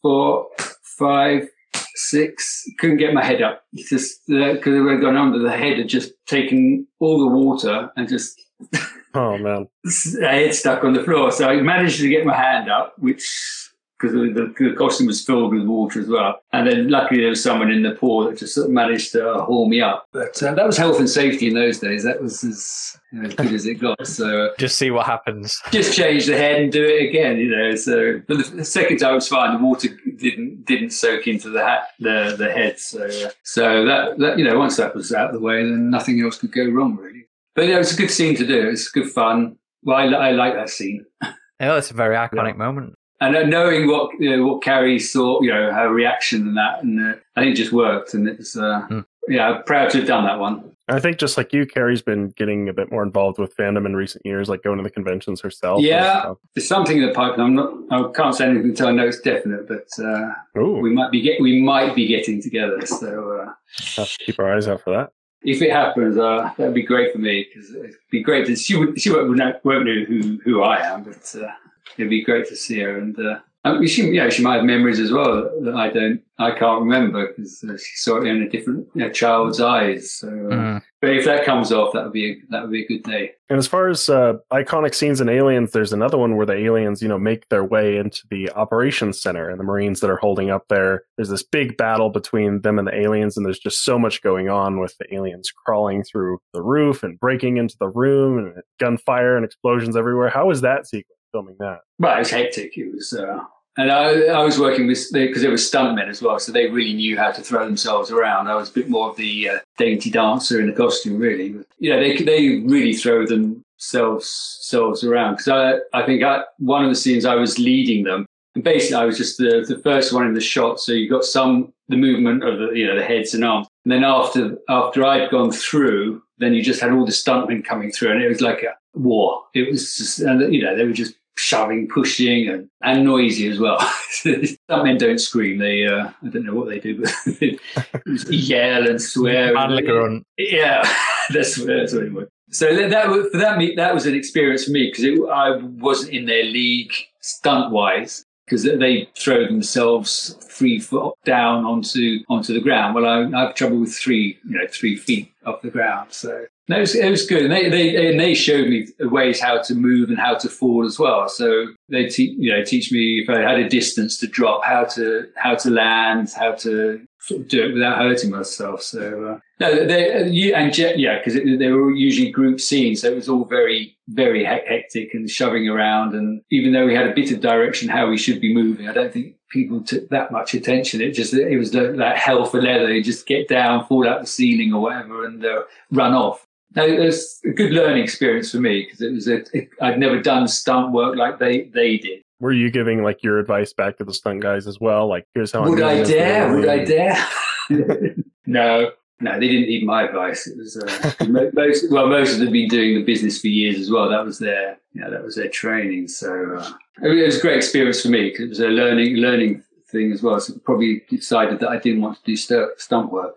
four, five, six. Couldn't get my head up. It's just uh, because we were going under, the head had just taken all the water and just Oh man. I head stuck on the floor. So I managed to get my hand up, which because the, the costume was filled with water as well. And then luckily there was someone in the pool that just sort of managed to haul me up. But uh, that was health and safety in those days. That was as, you know, as good as it got. So uh, Just see what happens. just change the head and do it again, you know. So, but the, the second time was fine. The water didn't didn't soak into the hat, the the head. So, uh, so that that you know, once that was out of the way, then nothing else could go wrong really. But yeah, it was a good scene to do. It's good fun. Well, I, I like that scene, Oh, it's a very iconic moment. And uh, knowing what you know, what Carrie thought, you know, her reaction and that, and uh, I think it just worked. And it's uh, Hmm. yeah, I'm proud to have done that one. I think just like you, Carrie's been getting a bit more involved with fandom in recent years, like going to the conventions herself. Yeah. There's something in the pipeline. I'm not. I can't say anything until I know it's definite, but uh, we might be get we might be getting together. So. Uh, have to keep our eyes out for that. if it happens, uh, that'd be great for me because it'd be great to she would she won't know, won't know who who I am, but uh, it'd be great to see her and. Uh, I mean, she, you know, she might have memories as well that I don't, I can't remember because uh, she saw it in a different you know, child's eyes. So, uh, Mm. but if that comes off, that would be a, that would be a good day. And as far as uh, iconic scenes in Aliens, there's another one where the aliens, you know, make their way into the operations center, and the Marines that are holding up there. There's this big battle between them and the aliens, and there's just so much going on with the aliens crawling through the roof and breaking into the room, and gunfire and explosions everywhere. How was that sequence filming that? Well, it was hectic. It was, uh, and I, I was working with because there were stuntmen as well, so they really knew how to throw themselves around. I was a bit more of the uh, dainty dancer in the costume, really. But, you know, they they really throw themselves selves around because I I think I, one of the scenes I was leading them, and basically I was just the the first one in the shot, so you got some the movement of the you know the heads and arms, and then after after I'd gone through, then you just had all the stuntmen coming through, and it was like a war. It was just, and you know, they were just shoving, pushing, and, and noisy as well. Some men don't scream. They, uh, I don't know what they do, but they yell and swear. Man like a grunt. Yeah, that's, that's what it was. So that, that was, for that, me, that was an experience for me because I wasn't in their league stunt wise because they throw themselves three foot down onto onto the ground. Well, I, I have trouble with three, you know, three feet off the ground. So no, it was, it was good. And they, they and they showed me ways how to move and how to fall as well. So they te- you know teach me if I had a distance to drop, how to how to land, how to sort of do it without hurting myself. So uh, no, they you and yeah, because they were usually group scenes, so it was all very very hectic and shoving around. And even though we had a bit of direction how we should be moving, I don't think people took that much attention. It just it was like, like hell for leather. You just get down, fall out the ceiling or whatever, and uh, run off. Now, it was a good learning experience for me because it was a, it, I'd never done stunt work like they they did. Were you giving like your advice back to the stunt guys as well? Like, here's how. Would I dare? Would I dare? no, no, they didn't need my advice. It was uh, most well, most of them had been doing the business for years as well. That was their, know, that was their training. So uh, it was a great experience for me because it was a learning learning thing as well. So probably decided that I didn't want to do stu- stunt work.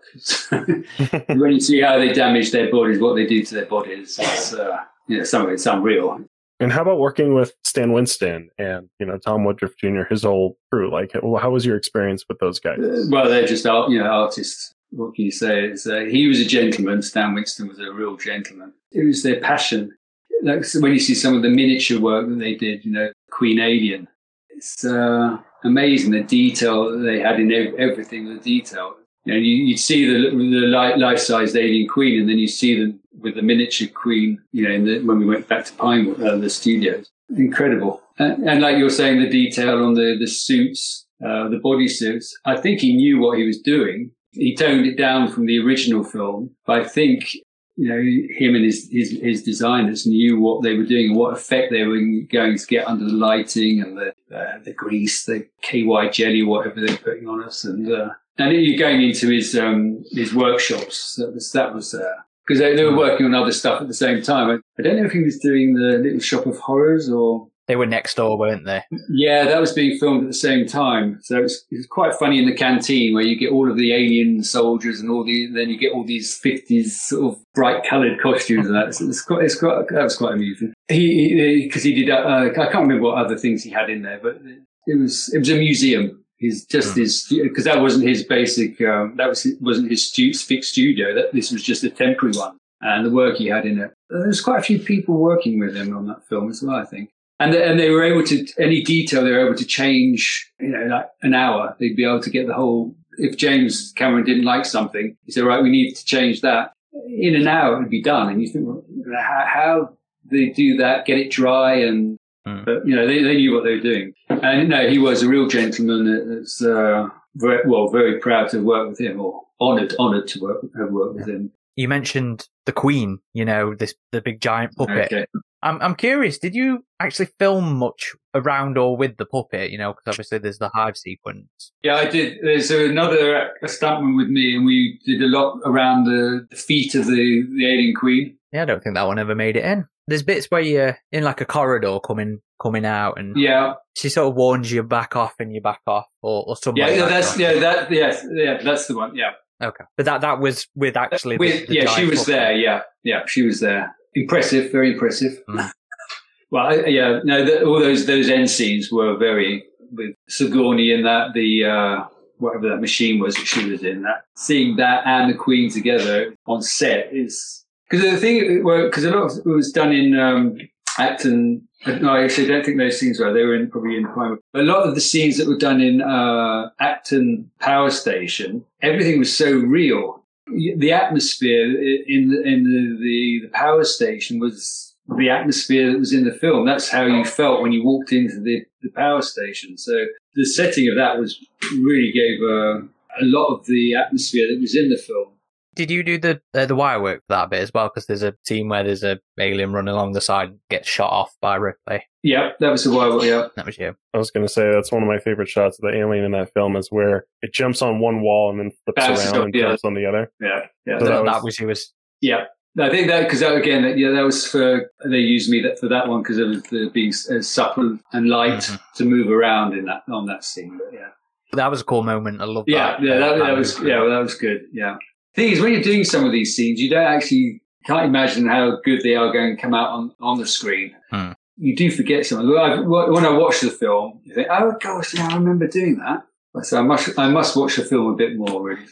when you see how they damage their bodies, what they do to their bodies, it's, uh, you know, some of it's unreal. And how about working with Stan Winston and you know Tom Woodruff Jr. his whole crew? Like, how was your experience with those guys? Uh, Well, they're just art, you know artists. What can you say? It's, uh, he was a gentleman. Stan Winston was a real gentleman. It was their passion. Like when you see some of the miniature work that they did, you know, Queen Alien, it's uh, amazing the detail that they had in everything. The detail. You know, you, you'd see the, the life-sized alien queen, and then you see them with the miniature queen. You know, the, when we went back to Pinewood, uh, the studios, incredible. And, and like you're saying, the detail on the the suits, uh, the body suits. I think he knew what he was doing. He toned it down from the original film, but I think you know him and his his, his designers knew what they were doing and what effect they were going to get under the lighting and the uh, the grease, the KY jelly, whatever they're putting on us, and uh, and then you're going into his um his workshops. That was that was. Uh, because they, they were working on other stuff at the same time. I, I don't know if he was doing the Little Shop of Horrors or They were next door, weren't they? Yeah, that was being filmed at the same time. So it's it's quite funny in the canteen where you get all of the alien soldiers and all the then you get all these fifties sort of bright coloured costumes and that. It's, it's quite it's quite that was quite amusing. He because he, he, did uh, I can't remember what other things he had in there, but it was it was a museum. His just Hmm. his because that wasn't his basic um, that was wasn't his stu- fixed studio. That this was just a temporary one and the work he had in it. There's quite a few people working with him on that film as well, I think. And they, and they were able to any detail they were able to change. You know, like an hour, they'd be able to get the whole. If James Cameron didn't like something, he said, "Right, we need to change that." In an hour, it would be done. And you think, well, how, how they do that? Get it dry and. Hmm. But you know, they, they knew what they were doing. And no, he was a real gentleman. That's uh, very, well, very proud to work with him, or honoured, honoured to work have worked with him. You mentioned the Queen, you know, this the big giant puppet. Okay. I'm I'm curious. Did you actually film much around or with the puppet? You know, because obviously there's the hive sequence. Yeah, I did. There's another a stuntman with me, and we did a lot around the, the feet of the, the alien queen. Yeah, I don't think that one ever made it in. There's bits where you're in like a corridor coming coming out, and Yeah, she sort of warns you back off, and you back off, or or something. yeah, like that's yeah, that yes, yeah, that's the one. Yeah, okay. But that that was with actually. With- the yeah, she was there. Yeah, yeah, she was there. Impressive, very impressive. Mm. well, yeah, no, the, all those those end scenes were very with Sigourney in that the uh, whatever that machine was that she was in. That seeing that and the Queen together on set is because the thing because a lot of it was done in um, Acton. No, I actually don't think those scenes were. They were in, probably in Primer. But a lot of the scenes that were done in uh, Acton Power Station, everything was so real. The atmosphere in the, in the, the, the power station was the atmosphere that was in the film. That's how you felt when you walked into the, the power station. So the setting of that was really gave uh, a lot of the atmosphere that was in the film. Did you do the uh, the wire work for that bit as well? Because there's a scene where there's a alien running along the side, and gets shot off by Ripley. Yeah, that was a while. Yeah, That was you. I was going to say that's one of my favorite shots of the alien in that film is where it jumps on one wall and then flips Bounces around up, and yeah. jumps on the other. yeah, yeah. So that, that that, was- was, you. Was Yeah, I think that because that, again, that, yeah, that was for they used me that for that one because of the being uh, supple and light Mhm. to move around in that on that scene. But yeah, that was a cool moment. I love yeah, that. yeah, uh, that, that was movie. yeah, well, that was good. Yeah, thing is, when you're doing some of these scenes, you don't actually can't imagine how good they are going to come out on on the screen. Hmm. You do forget something. Well, I- When I watch the film, you think, "Oh gosh, yeah, I remember doing that." So I must I must watch the film a bit more. Really.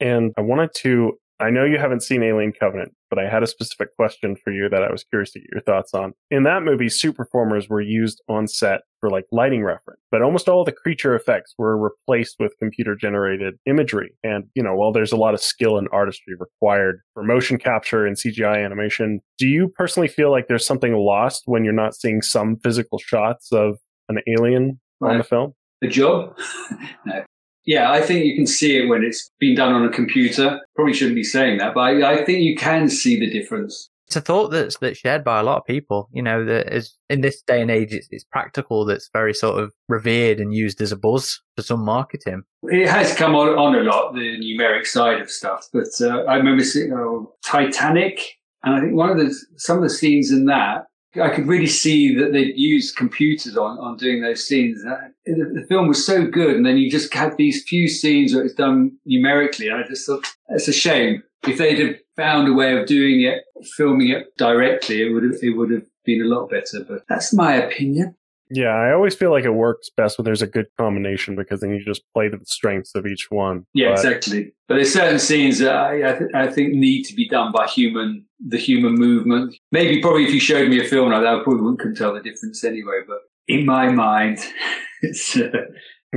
And I wanted to, I know you haven't seen Alien Covenant, but I had a specific question for you that I was curious to get your thoughts on. In that movie, suit performers were used on set for like lighting reference, but almost all the creature effects were replaced with computer generated imagery. And, you know, while there's a lot of skill and artistry required for motion capture and CGI animation, do you personally feel like there's something lost when you're not seeing some physical shots of an alien on the film? a job. no. Yeah, I think you can see it when it's been done on a computer. Probably shouldn't be saying that, but I, I think you can see the difference. It's a thought that's that's shared by a lot of people. You know, that is in this day and age, it's, it's practical. That's very sort of revered and used as a buzz for some marketing. It has come on, on a lot, the numeric side of stuff. But uh, I remember seeing oh, Titanic, and I think one of the some of the scenes in that, I could really see that they'd used computers on, on doing those scenes. The, film was so good, and then you just had these few scenes where it's done numerically. I just thought it's a shame if they'd have found a way of doing it, filming it directly, it would have it would have been a lot better. But that's my opinion. Yeah, I always feel like it works best when there's a good combination because then you just play to the strengths of each one. Yeah, But- exactly. But there's certain scenes that I, I, th- I think need to be done by human, the human movement. Maybe probably if you showed me a film like that, I probably wouldn't tell the difference anyway. But in my mind, it's uh,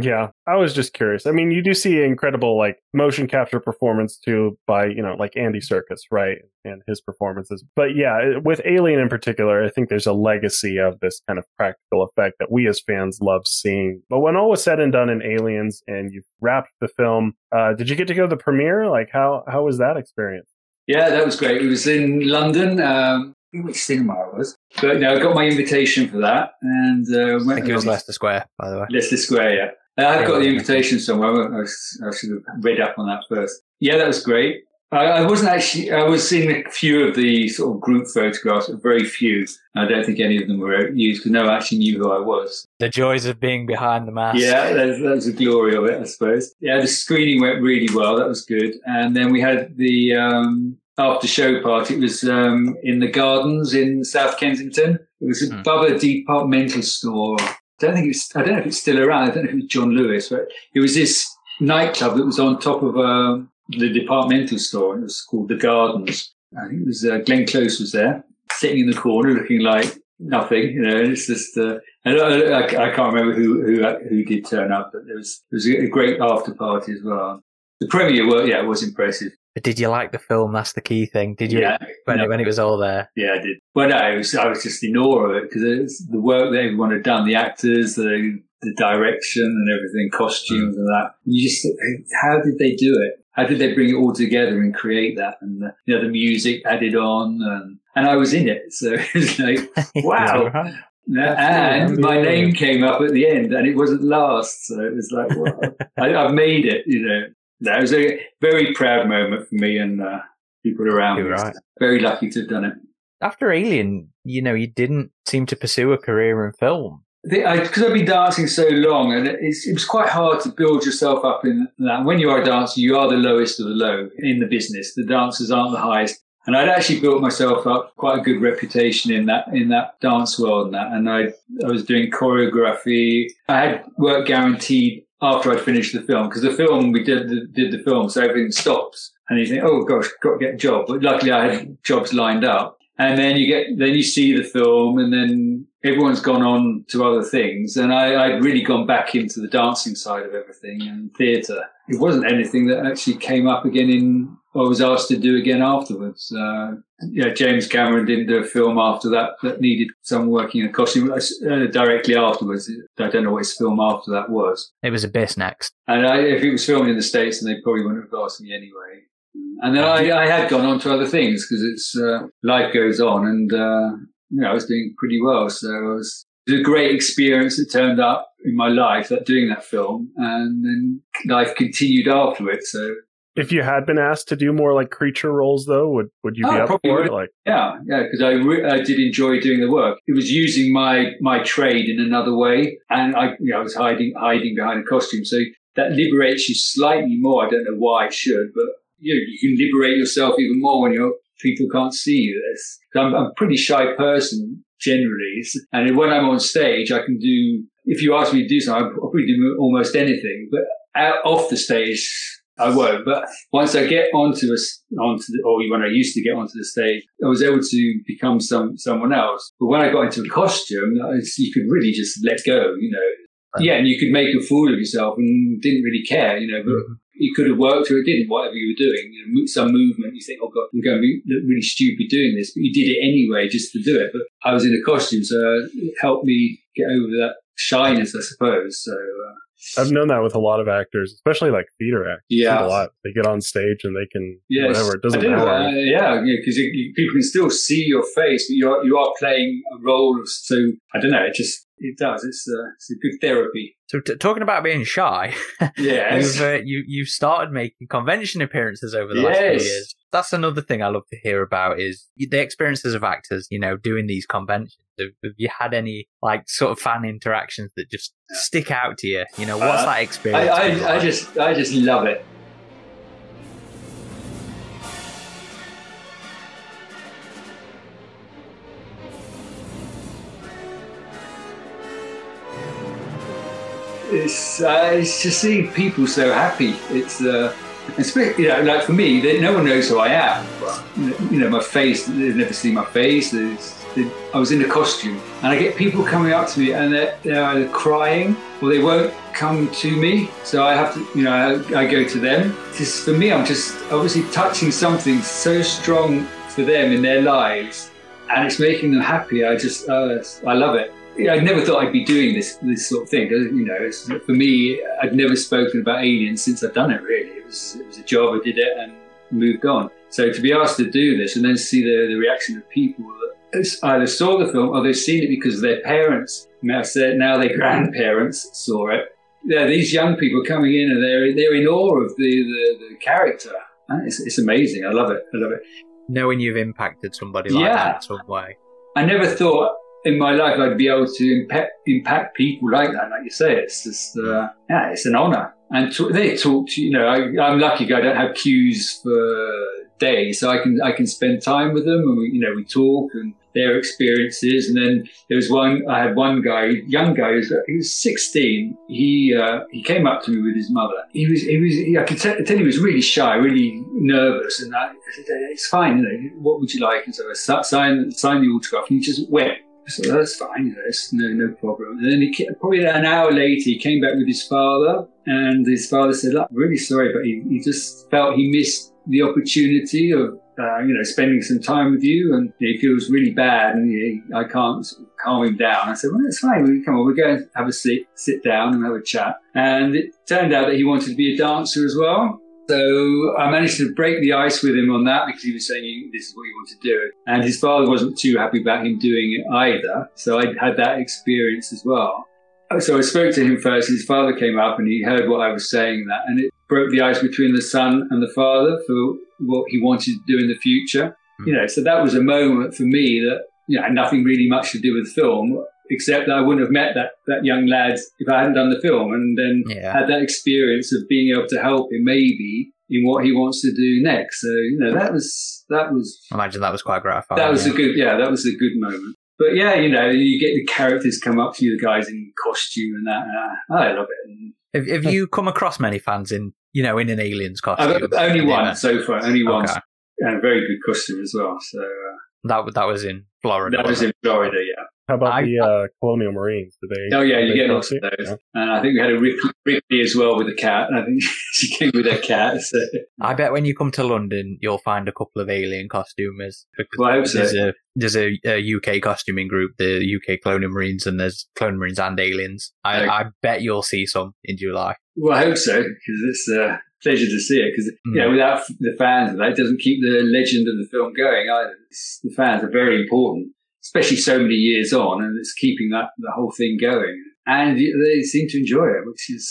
Yeah, I was just curious. I mean, you do see incredible like motion capture performance too by you know like Andy Serkis, right, and his performances. But yeah, with Alien in particular, I think there's a legacy of this kind of practical effect that we as fans love seeing. But when all was said and done in Aliens, and you wrapped the film, uh, did you get to go to the premiere? Like, how how was that experience? yeah, that was great. It was in London. Um, I think which cinema it was, but no, I got my invitation for that and uh, I went think it was Leicester Square, by the way. Leicester Square, yeah. Uh, I've got the invitation somewhere. I, I, I should have read up on that first. Yeah, that was great. I, I wasn't actually. I was seeing a few of the sort of group photographs, but very few. I don't think any of them were used because no one actually knew who I was. The joys of being behind the mask. Yeah, that's, that's the glory of it, I suppose. Yeah, the screening went really well. That was good. And then we had the um, after show party. It was um, in the gardens in South Kensington. It was Hmm. above a departmental store. Don't think it's. I don't know if it's still around. I don't know if it was John Lewis, but it was this nightclub that was on top of um, the departmental store. And it was called the Gardens. I think it was uh, Glenn Close was there, sitting in the corner, looking like nothing. You know, it's just. Uh, I, I, I can't remember who who who did turn up, but it was it was a great after party as well. The premiere, yeah, was impressive. But did you like the film? That's the key thing. Did you? Yeah, When, no. it, when it was all there. Yeah, I did. Well, no, it was, I was just in awe of it because the work that everyone had done, the actors, the the direction and everything, costumes mm. and that. You just, how did they do it? How did they bring it all together and create that? And the, you know, the music added on, and and I was in it, so it was like, wow. Uh-huh. Right. And my name came up at the end, and it wasn't last, so it was like, wow, I, I've made it. You know, that was a very proud moment for me and uh, people around You're me. right. Very lucky to have done it. After Alien, you know, you didn't seem to pursue a career in film. because I've been dancing so long, and it's, it was quite hard to build yourself up in that. When you are a dancer, you are the lowest of the low in the business. The dancers aren't the highest, and I'd actually built myself up quite a good reputation in that in that dance world. And that, and I I was doing choreography. I had work guaranteed after I'd finished the film because the film we did the, did the film, so everything stops, and you think, oh gosh, got to get a job. But luckily, I had jobs lined up. And then you get, then you see the film and then everyone's gone on to other things. And I, I'd really gone back into the dancing side of everything and theatre. It wasn't anything that actually came up again in, or was asked to do again afterwards. Uh, yeah, James Cameron didn't do a film after that that needed someone working in a costume uh, directly afterwards. I don't know what his film after that was. It was Abyss next. And I, if it was filmed in the States, then they probably wouldn't have asked me anyway. And then I, I had gone on to other things because it's uh, life goes on, and uh, you know I was doing pretty well. So it was, it was a great experience that turned up in my life that doing that film, and then life continued after it. So If you had been asked to do more like creature roles, though, would would you be Oh, up probably for it? Like, yeah, yeah, because I, re- I did enjoy doing the work. It was using my my trade in another way, and I you know I was hiding hiding behind a costume, so that liberates you slightly more. I don't know why it should, but you know, you can liberate yourself even more when you're people can't see you. This I'm, I'm a pretty shy person generally, and when I'm on stage, I can do. If you ask me to do something, I'll probably do almost anything. But out off the stage, I won't. But once I get onto a, onto the, or when I used to get onto the stage, I was able to become some someone else. But when I got into a costume, you could really just let go, you know. Yeah, and you could make a fool of yourself and didn't really care, you know. But it could have worked or it didn't. Whatever you were doing, you know, some movement, you think, "Oh God, I'm going to be look really stupid doing this," but you did it anyway just to do it. But I was in a costume, so it helped me get over that shyness, I suppose. So. Uh, I've known that with a lot of actors, especially like theater actors. Yeah. a lot. They get on stage and they can Yes. whatever. It doesn't I don't know, matter. uh, yeah, because you, you, people can still see your face, but you are you are playing a role. Of, so I don't know. It just it does. It's uh, it's a good therapy. So t- talking about being shy, Yes. you've uh, you you've started making convention appearances over the last few years. That's another thing I love to hear about is the experiences of actors. You know, doing these conventions. Have, have you had any like sort of fan interactions that just stick out to you? You know, what's Uh, that experience? I, I like? just I just love it. It's uh, it's just seeing people so happy. It's uh, it's bit- you know like for me, they, no one knows who I am. But, you know, my face. They've never seen my face. There's, they, I was in a costume, and I get people coming up to me, and they're, they're either crying or they won't come to me. So I have to, you know, I, I go to them. Just for me, I'm just obviously touching something so strong for them in their lives, and it's making them happy. I just, uh, I love it. I never thought I'd be doing this this sort of thing. You know, for me, I'd never spoken about aliens since I'd done it. Really, it was it was a job. I did it and moved on. So to be asked to do this and then see the, the reaction of people either saw the film or they've seen it because their parents, now said now their grandparents saw it. Yeah, these young people coming in and they're they're in awe of the the, the character. It's, it's amazing. I love it. I love it. Knowing you've impacted somebody like Yeah. that in some way. I never thought in my life I'd be able to impact, impact people like that. Like you say, it's just, uh, yeah, it's an honor. And to, they talk to, you know, I, I'm lucky I don't have queues for days, so I can, I can spend time with them and we, you know, we talk and their experiences. And then there was one, I had one guy, young guy, he was, he was 16. He, uh, he came up to me with his mother. He was, he was, he, I could tell, tell he was really shy, really nervous. And I, I said, it's fine, you know, what would you like? And so I signed, signed the autograph and he just wept. So that's fine, it's no, no problem. And then he, probably an hour later, he came back with his father, and his father said, "Look, I'm really sorry, but he, he just felt he missed the opportunity of, uh, you know, spending some time with you, and he feels really bad, and he, I can't calm him down." I said, "Well, it's fine. We come on, we're going have a sit, sit down and have a chat." And it turned out that he wanted to be a dancer as well. So I managed to break the ice with him on that because he was saying this is what he wanted to do. And his father wasn't too happy about him doing it either. So I had that experience as well. So I spoke to him first. His father came up and he heard what I was saying that, and it broke the ice between the son and the father for what he wanted to do in the future. Hmm. You know, so that was a moment for me that you know had nothing really much to do with film, except that I wouldn't have met that that young lad if I hadn't done the film, and then Yeah. had that experience of being able to help him maybe in what he wants to do next. So you know that was that was I imagine that was quite gratifying. that was yeah. a good yeah that was a good moment. But yeah, you know, you get the characters come up to you, the guys in costume and that. And I, I love it. And Have, have you come across many fans in, you know, in an aliens costume? Only one so far, only one, Okay. and a very good costume as well. So uh, That that was in Florida. that was in Florida, yeah. How about I- the uh, Colonial Marines? Did they? Oh yeah, you they get come lots of to you? those. Yeah. And I think we had a Ripley, Ripley as well with a cat. I think she came with her cat. So. I bet when you come to London, you'll find a couple of alien costumers. Well, I hope so. there's a there's a, a UK costuming group, the UK Colonial Marines, and there's Colonial Marines and aliens. I, Okay. I bet you'll see some in July. Well, I hope so because it's a pleasure to see it. Because you know, Mm. without the fans, that doesn't keep the legend of the film going either. It's, the fans are very important, especially so many years on, and it's keeping that the whole thing going. And they seem to enjoy it, which is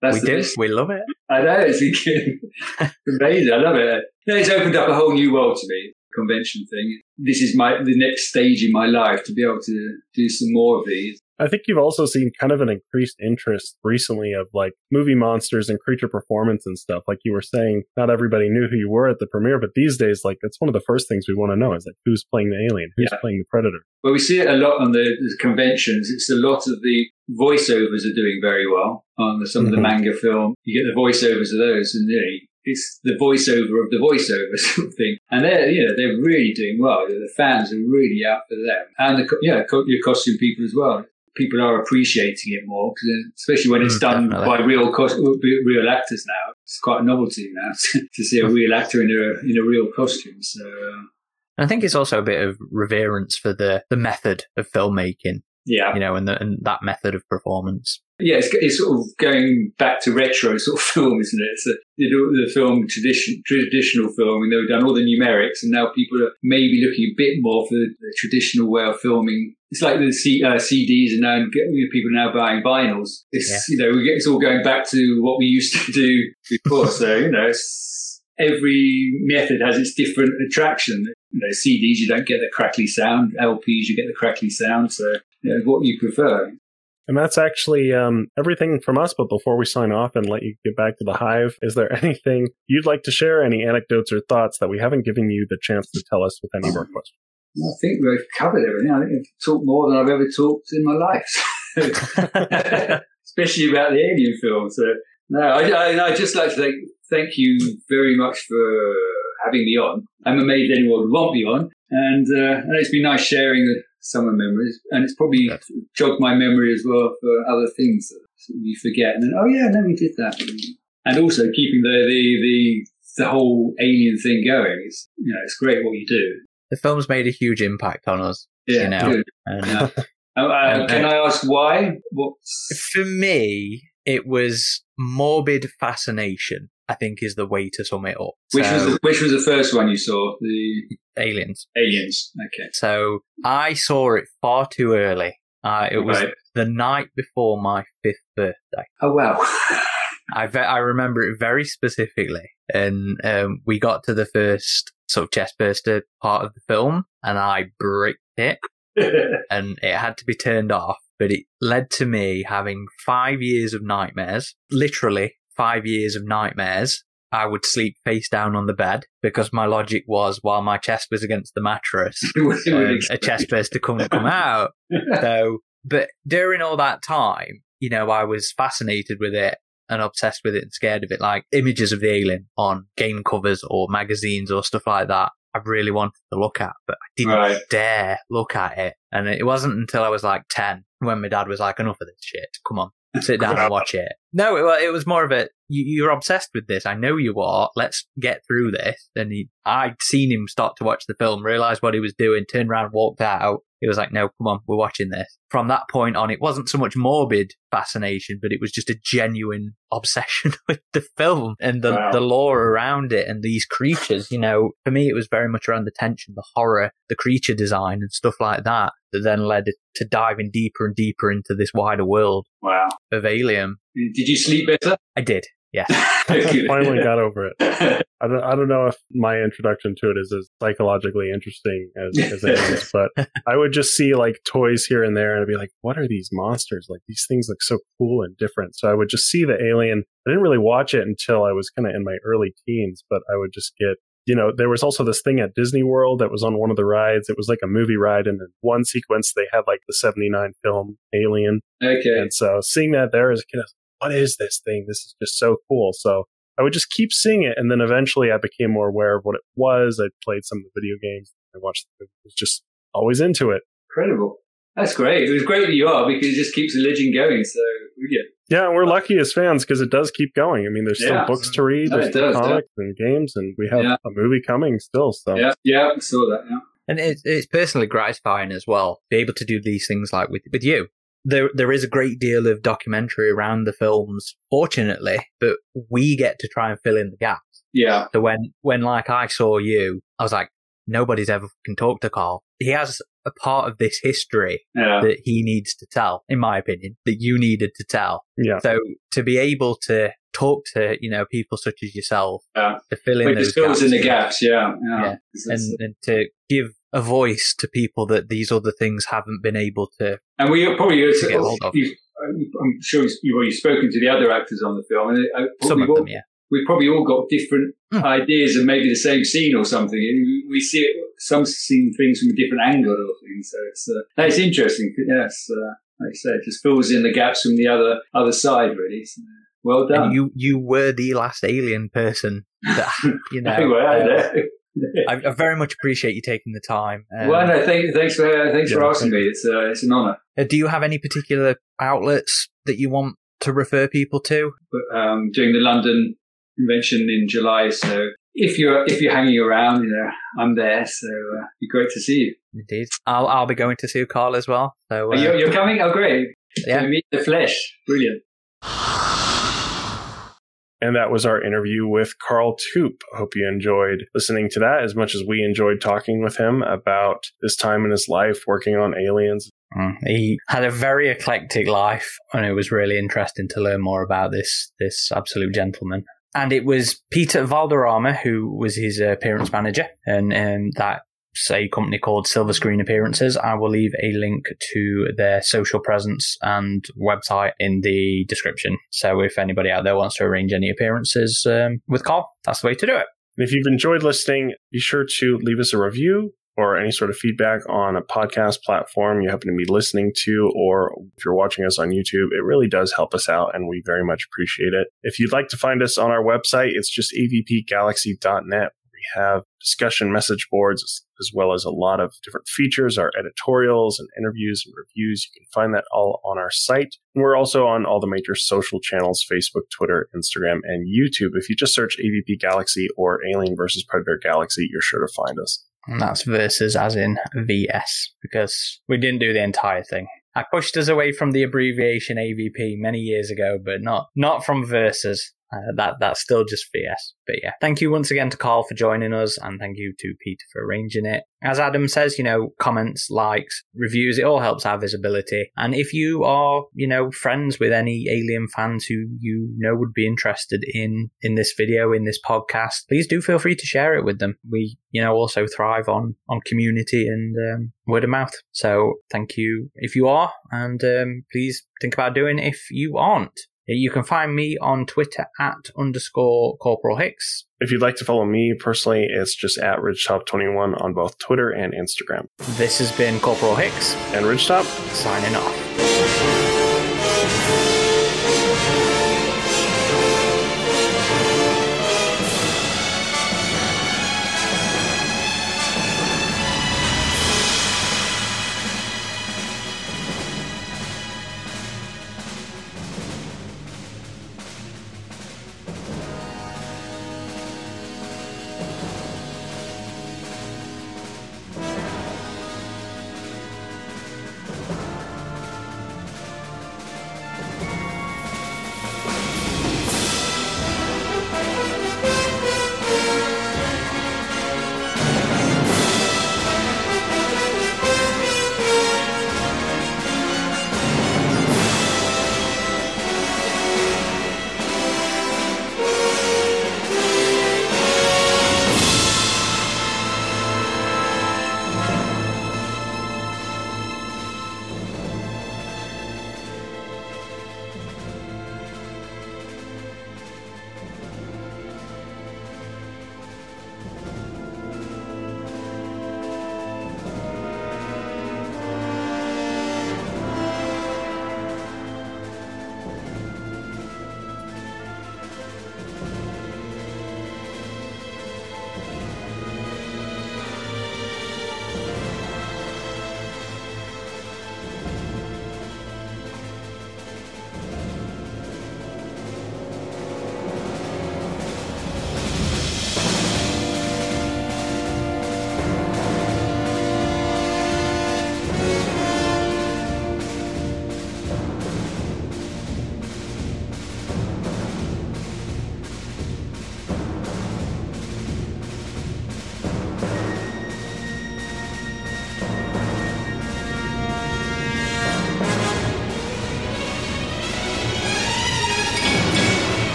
that's we the do. best. We love it. I know it's amazing. I love it. It's opened up a whole new world to me. Convention thing. This is my the next stage in my life to be able to do some more of these. I think you've also seen kind of an increased interest recently of like movie monsters and creature performance and stuff. Like you were saying, not everybody knew who you were at the premiere, but these days, like that's one of the first things we want to know is like who's playing the alien, who's Yeah. playing the predator. Well, we see it a lot on the, the conventions. It's a lot of the voiceovers are doing very well on the, some of the Mhm. manga film. You get the voiceovers of those, and you know, it's the voiceover of the voiceover sort of thing. And they're, you know, they're really doing well. The fans are really out for them, and the yeah, co- your costume people as well. People are appreciating it more, uh, especially when it's Mm, done definitely. by real cos- real actors now. It's quite a novelty now to see a real actor in a in a real costume. So. Uh, I think it's also a bit of reverence for the, the method of filmmaking, yeah, you know, and, the, and that method of performance. Yeah, it's, it's sort of going back to retro sort of film, isn't it? It's a, they do the film tradition, traditional film, and they've done all the numerics, and now people are maybe looking a bit more for the traditional way of filming. It's like the C, uh, CDs, and now people are now buying vinyls. It's you know, we get, it's all going back to what we used to do before. so you know, it's, every method has its different attraction. You know, CDs you don't get the crackly sound, LPs you get the crackly sound. So you know, what you prefer. And that's actually um, everything from us. But before we sign off and let you get back to the hive, is there anything you'd like to share? Any anecdotes or thoughts that we haven't given you the chance to tell us with any of our questions? I think we've covered everything. I think we've talked more than I've ever talked in my life, especially about the Alien film. So, no, I, I, I'd just like to thank, thank you very much for having me on. I'm amazed anyone would want me on. And, uh, and it's been nice sharing some of the memories. And it's probably Good. jogged my memory as well for other things that you forget. And then, oh, yeah, no, we did that. And also keeping the, the, the, the whole alien thing going. It's, you know, it's great what you do. The film's made a huge impact on us. Yeah, You know. good. And Yeah. Uh, uh, can I ask why? What's for me, it was morbid fascination, I think is the way to sum it up. which So, was the, which was the first one you saw? The aliens. aliens. Okay. So I saw it far too early. Uh, it was Right. the night before my fifth birthday. Oh wow. I ve- I remember it very specifically. and um, we got to the first sort of chest burster part of the film, and I bricked it, and it had to be turned off. But it led to me having five years of nightmares, literally five years of nightmares. I would sleep face down on the bed because my logic was while my chest was against the mattress, um, a chest burster couldn't come out. So, but during all that time, you know, I was fascinated with it and obsessed with it and scared of it, like images of the alien on game covers or magazines or stuff like that. I really wanted to look at, but I didn't Right. dare look at it. And it wasn't until I was like 10 when my dad was like, enough of this shit. Come on, sit down and watch it. No, it, it was more of a, you, you're obsessed with this. I know you are. Let's get through this. And he, I'd seen him start to watch the film, realize what he was doing, turned around, walked out. He was like, no, come on, we're watching this. From that point on, it wasn't so much morbid fascination, but it was just a genuine obsession with the film and the, Wow. the lore around it and these creatures. You know, for me, it was very much around the tension, the horror, the creature design and stuff like that that then led to diving deeper and deeper into this wider world Wow. of Alien. Did you sleep better? I did. Yeah. I Finally got over it. I don't, I don't know if my introduction to it is as psychologically interesting as, as it is, but I would just see like toys here and there and I'd be like, what are these monsters? Like these things look so cool and different. So I would just see the alien. I didn't really watch it until I was kind of in my early teens, but I would just get, you know, there was also this thing at Disney World that was on one of the rides. It was like a movie ride. And in one sequence, they had like the 79 film Alien. okay. And so seeing that there as a kid, I was like, what is this thing? This is just so cool. So I would just keep seeing it. And then eventually I became more aware of what it was. I played some of the video games. I watched the movie. I was just always into it. Incredible. That's great. It was great that you are because it just keeps the legend going. So, yeah. Yeah, and we're lucky as fans because it does keep going. I mean, there's still Yeah. books to read, No, there's still does, comics and games, and we have Yeah. a movie coming still. So Yeah. Yeah. I saw that. Yeah. And it's, it's personally gratifying as well, be able to do these things like with, with you. There, there is a great deal of documentary around the films, fortunately, but we get to try and fill in the gaps. Yeah. So when, when like I saw you, I was like, nobody's ever can talk to Carl. He has a part of this history Yeah. that he needs to tell, in my opinion, that you needed to tell. yeah, So to be able to talk to, you know, people such as yourself, Yeah. to fill in It those just fills in the gaps, gaps. Yeah. Yeah. Yeah. and, and to give a voice to people that these other things haven't been able to. And we probably, get hold of. I'm sure you've already spoken to the other actors on the film, and uh, Some we've of all, them, yeah. we've probably all got different Hmm. ideas and maybe the same scene or something. And we see it, some seen things from a different angle or things. So it's uh, that's interesting. Yes, uh, like I said, it just fills in the gaps from the other other side, really. So, well done. And you you were the last alien person that you know. Uh, I- I, very much appreciate you taking the time. Um, well, no, thank, thanks for thanks for asking me. It's uh, it's an honour. uh, do you have any particular outlets that you want to refer people to? Um, doing the London convention in July, so if you're if you're hanging around, you know, I'm there. So uh, it'd be great to see you. Indeed, I'll I'll be going to see Carl as well. So uh, you, you're coming? Oh, great! yeah, meet the flesh. Brilliant. And that was our interview with Carl Toop. Hope you enjoyed listening to that as much as we enjoyed talking with him about this time in his life working on aliens. Mm. He had a very eclectic life, and it was really interesting to learn more about this this absolute gentleman. And it was Peter Valderrama who was his appearance manager, and um, that's a company called Silver Screen Appearances. I will leave a link to their social presence and website in the description. So if anybody out there wants to arrange any appearances um, with Carl, that's the way to do it. And if you've enjoyed listening, be sure to leave us a review or any sort of feedback on a podcast platform you happen to be listening to, or if you're watching us on YouTube. It really does help us out, and we very much appreciate it. If you'd like to find us on our website, it's just avpgalaxy.net. Have discussion message boards as well as a lot of different features, our editorials and interviews and reviews. You can find that all on our site. We're also on all the major social channels Facebook, Twitter, Instagram, and YouTube. If you just search AVP Galaxy or Alien versus Predator Galaxy, you're sure to find us. And that's versus as in VS, because we didn't do the entire thing. I pushed us away from the abbreviation AVP many years ago, but not not from versus. Uh, that that's still just BS. But yeah, thank you once again to Carl for joining us, and thank you to Peter for arranging it. As Adam says, you know, comments, likes, reviews, it all helps our visibility. And if you are, you know, friends with any Alien fans who you know would be interested in in this video, in this podcast, please do feel free to share it with them. We, you know, also thrive on on community and um, word of mouth. So thank you if you are, and um, please think about doing if you aren't. You can find me on Twitter at underscore Corporal Hicks. If you'd like to follow me personally, it's just at RidgeTop21 on both Twitter and Instagram. This has been Corporal Hicks And Ridgetop, signing off.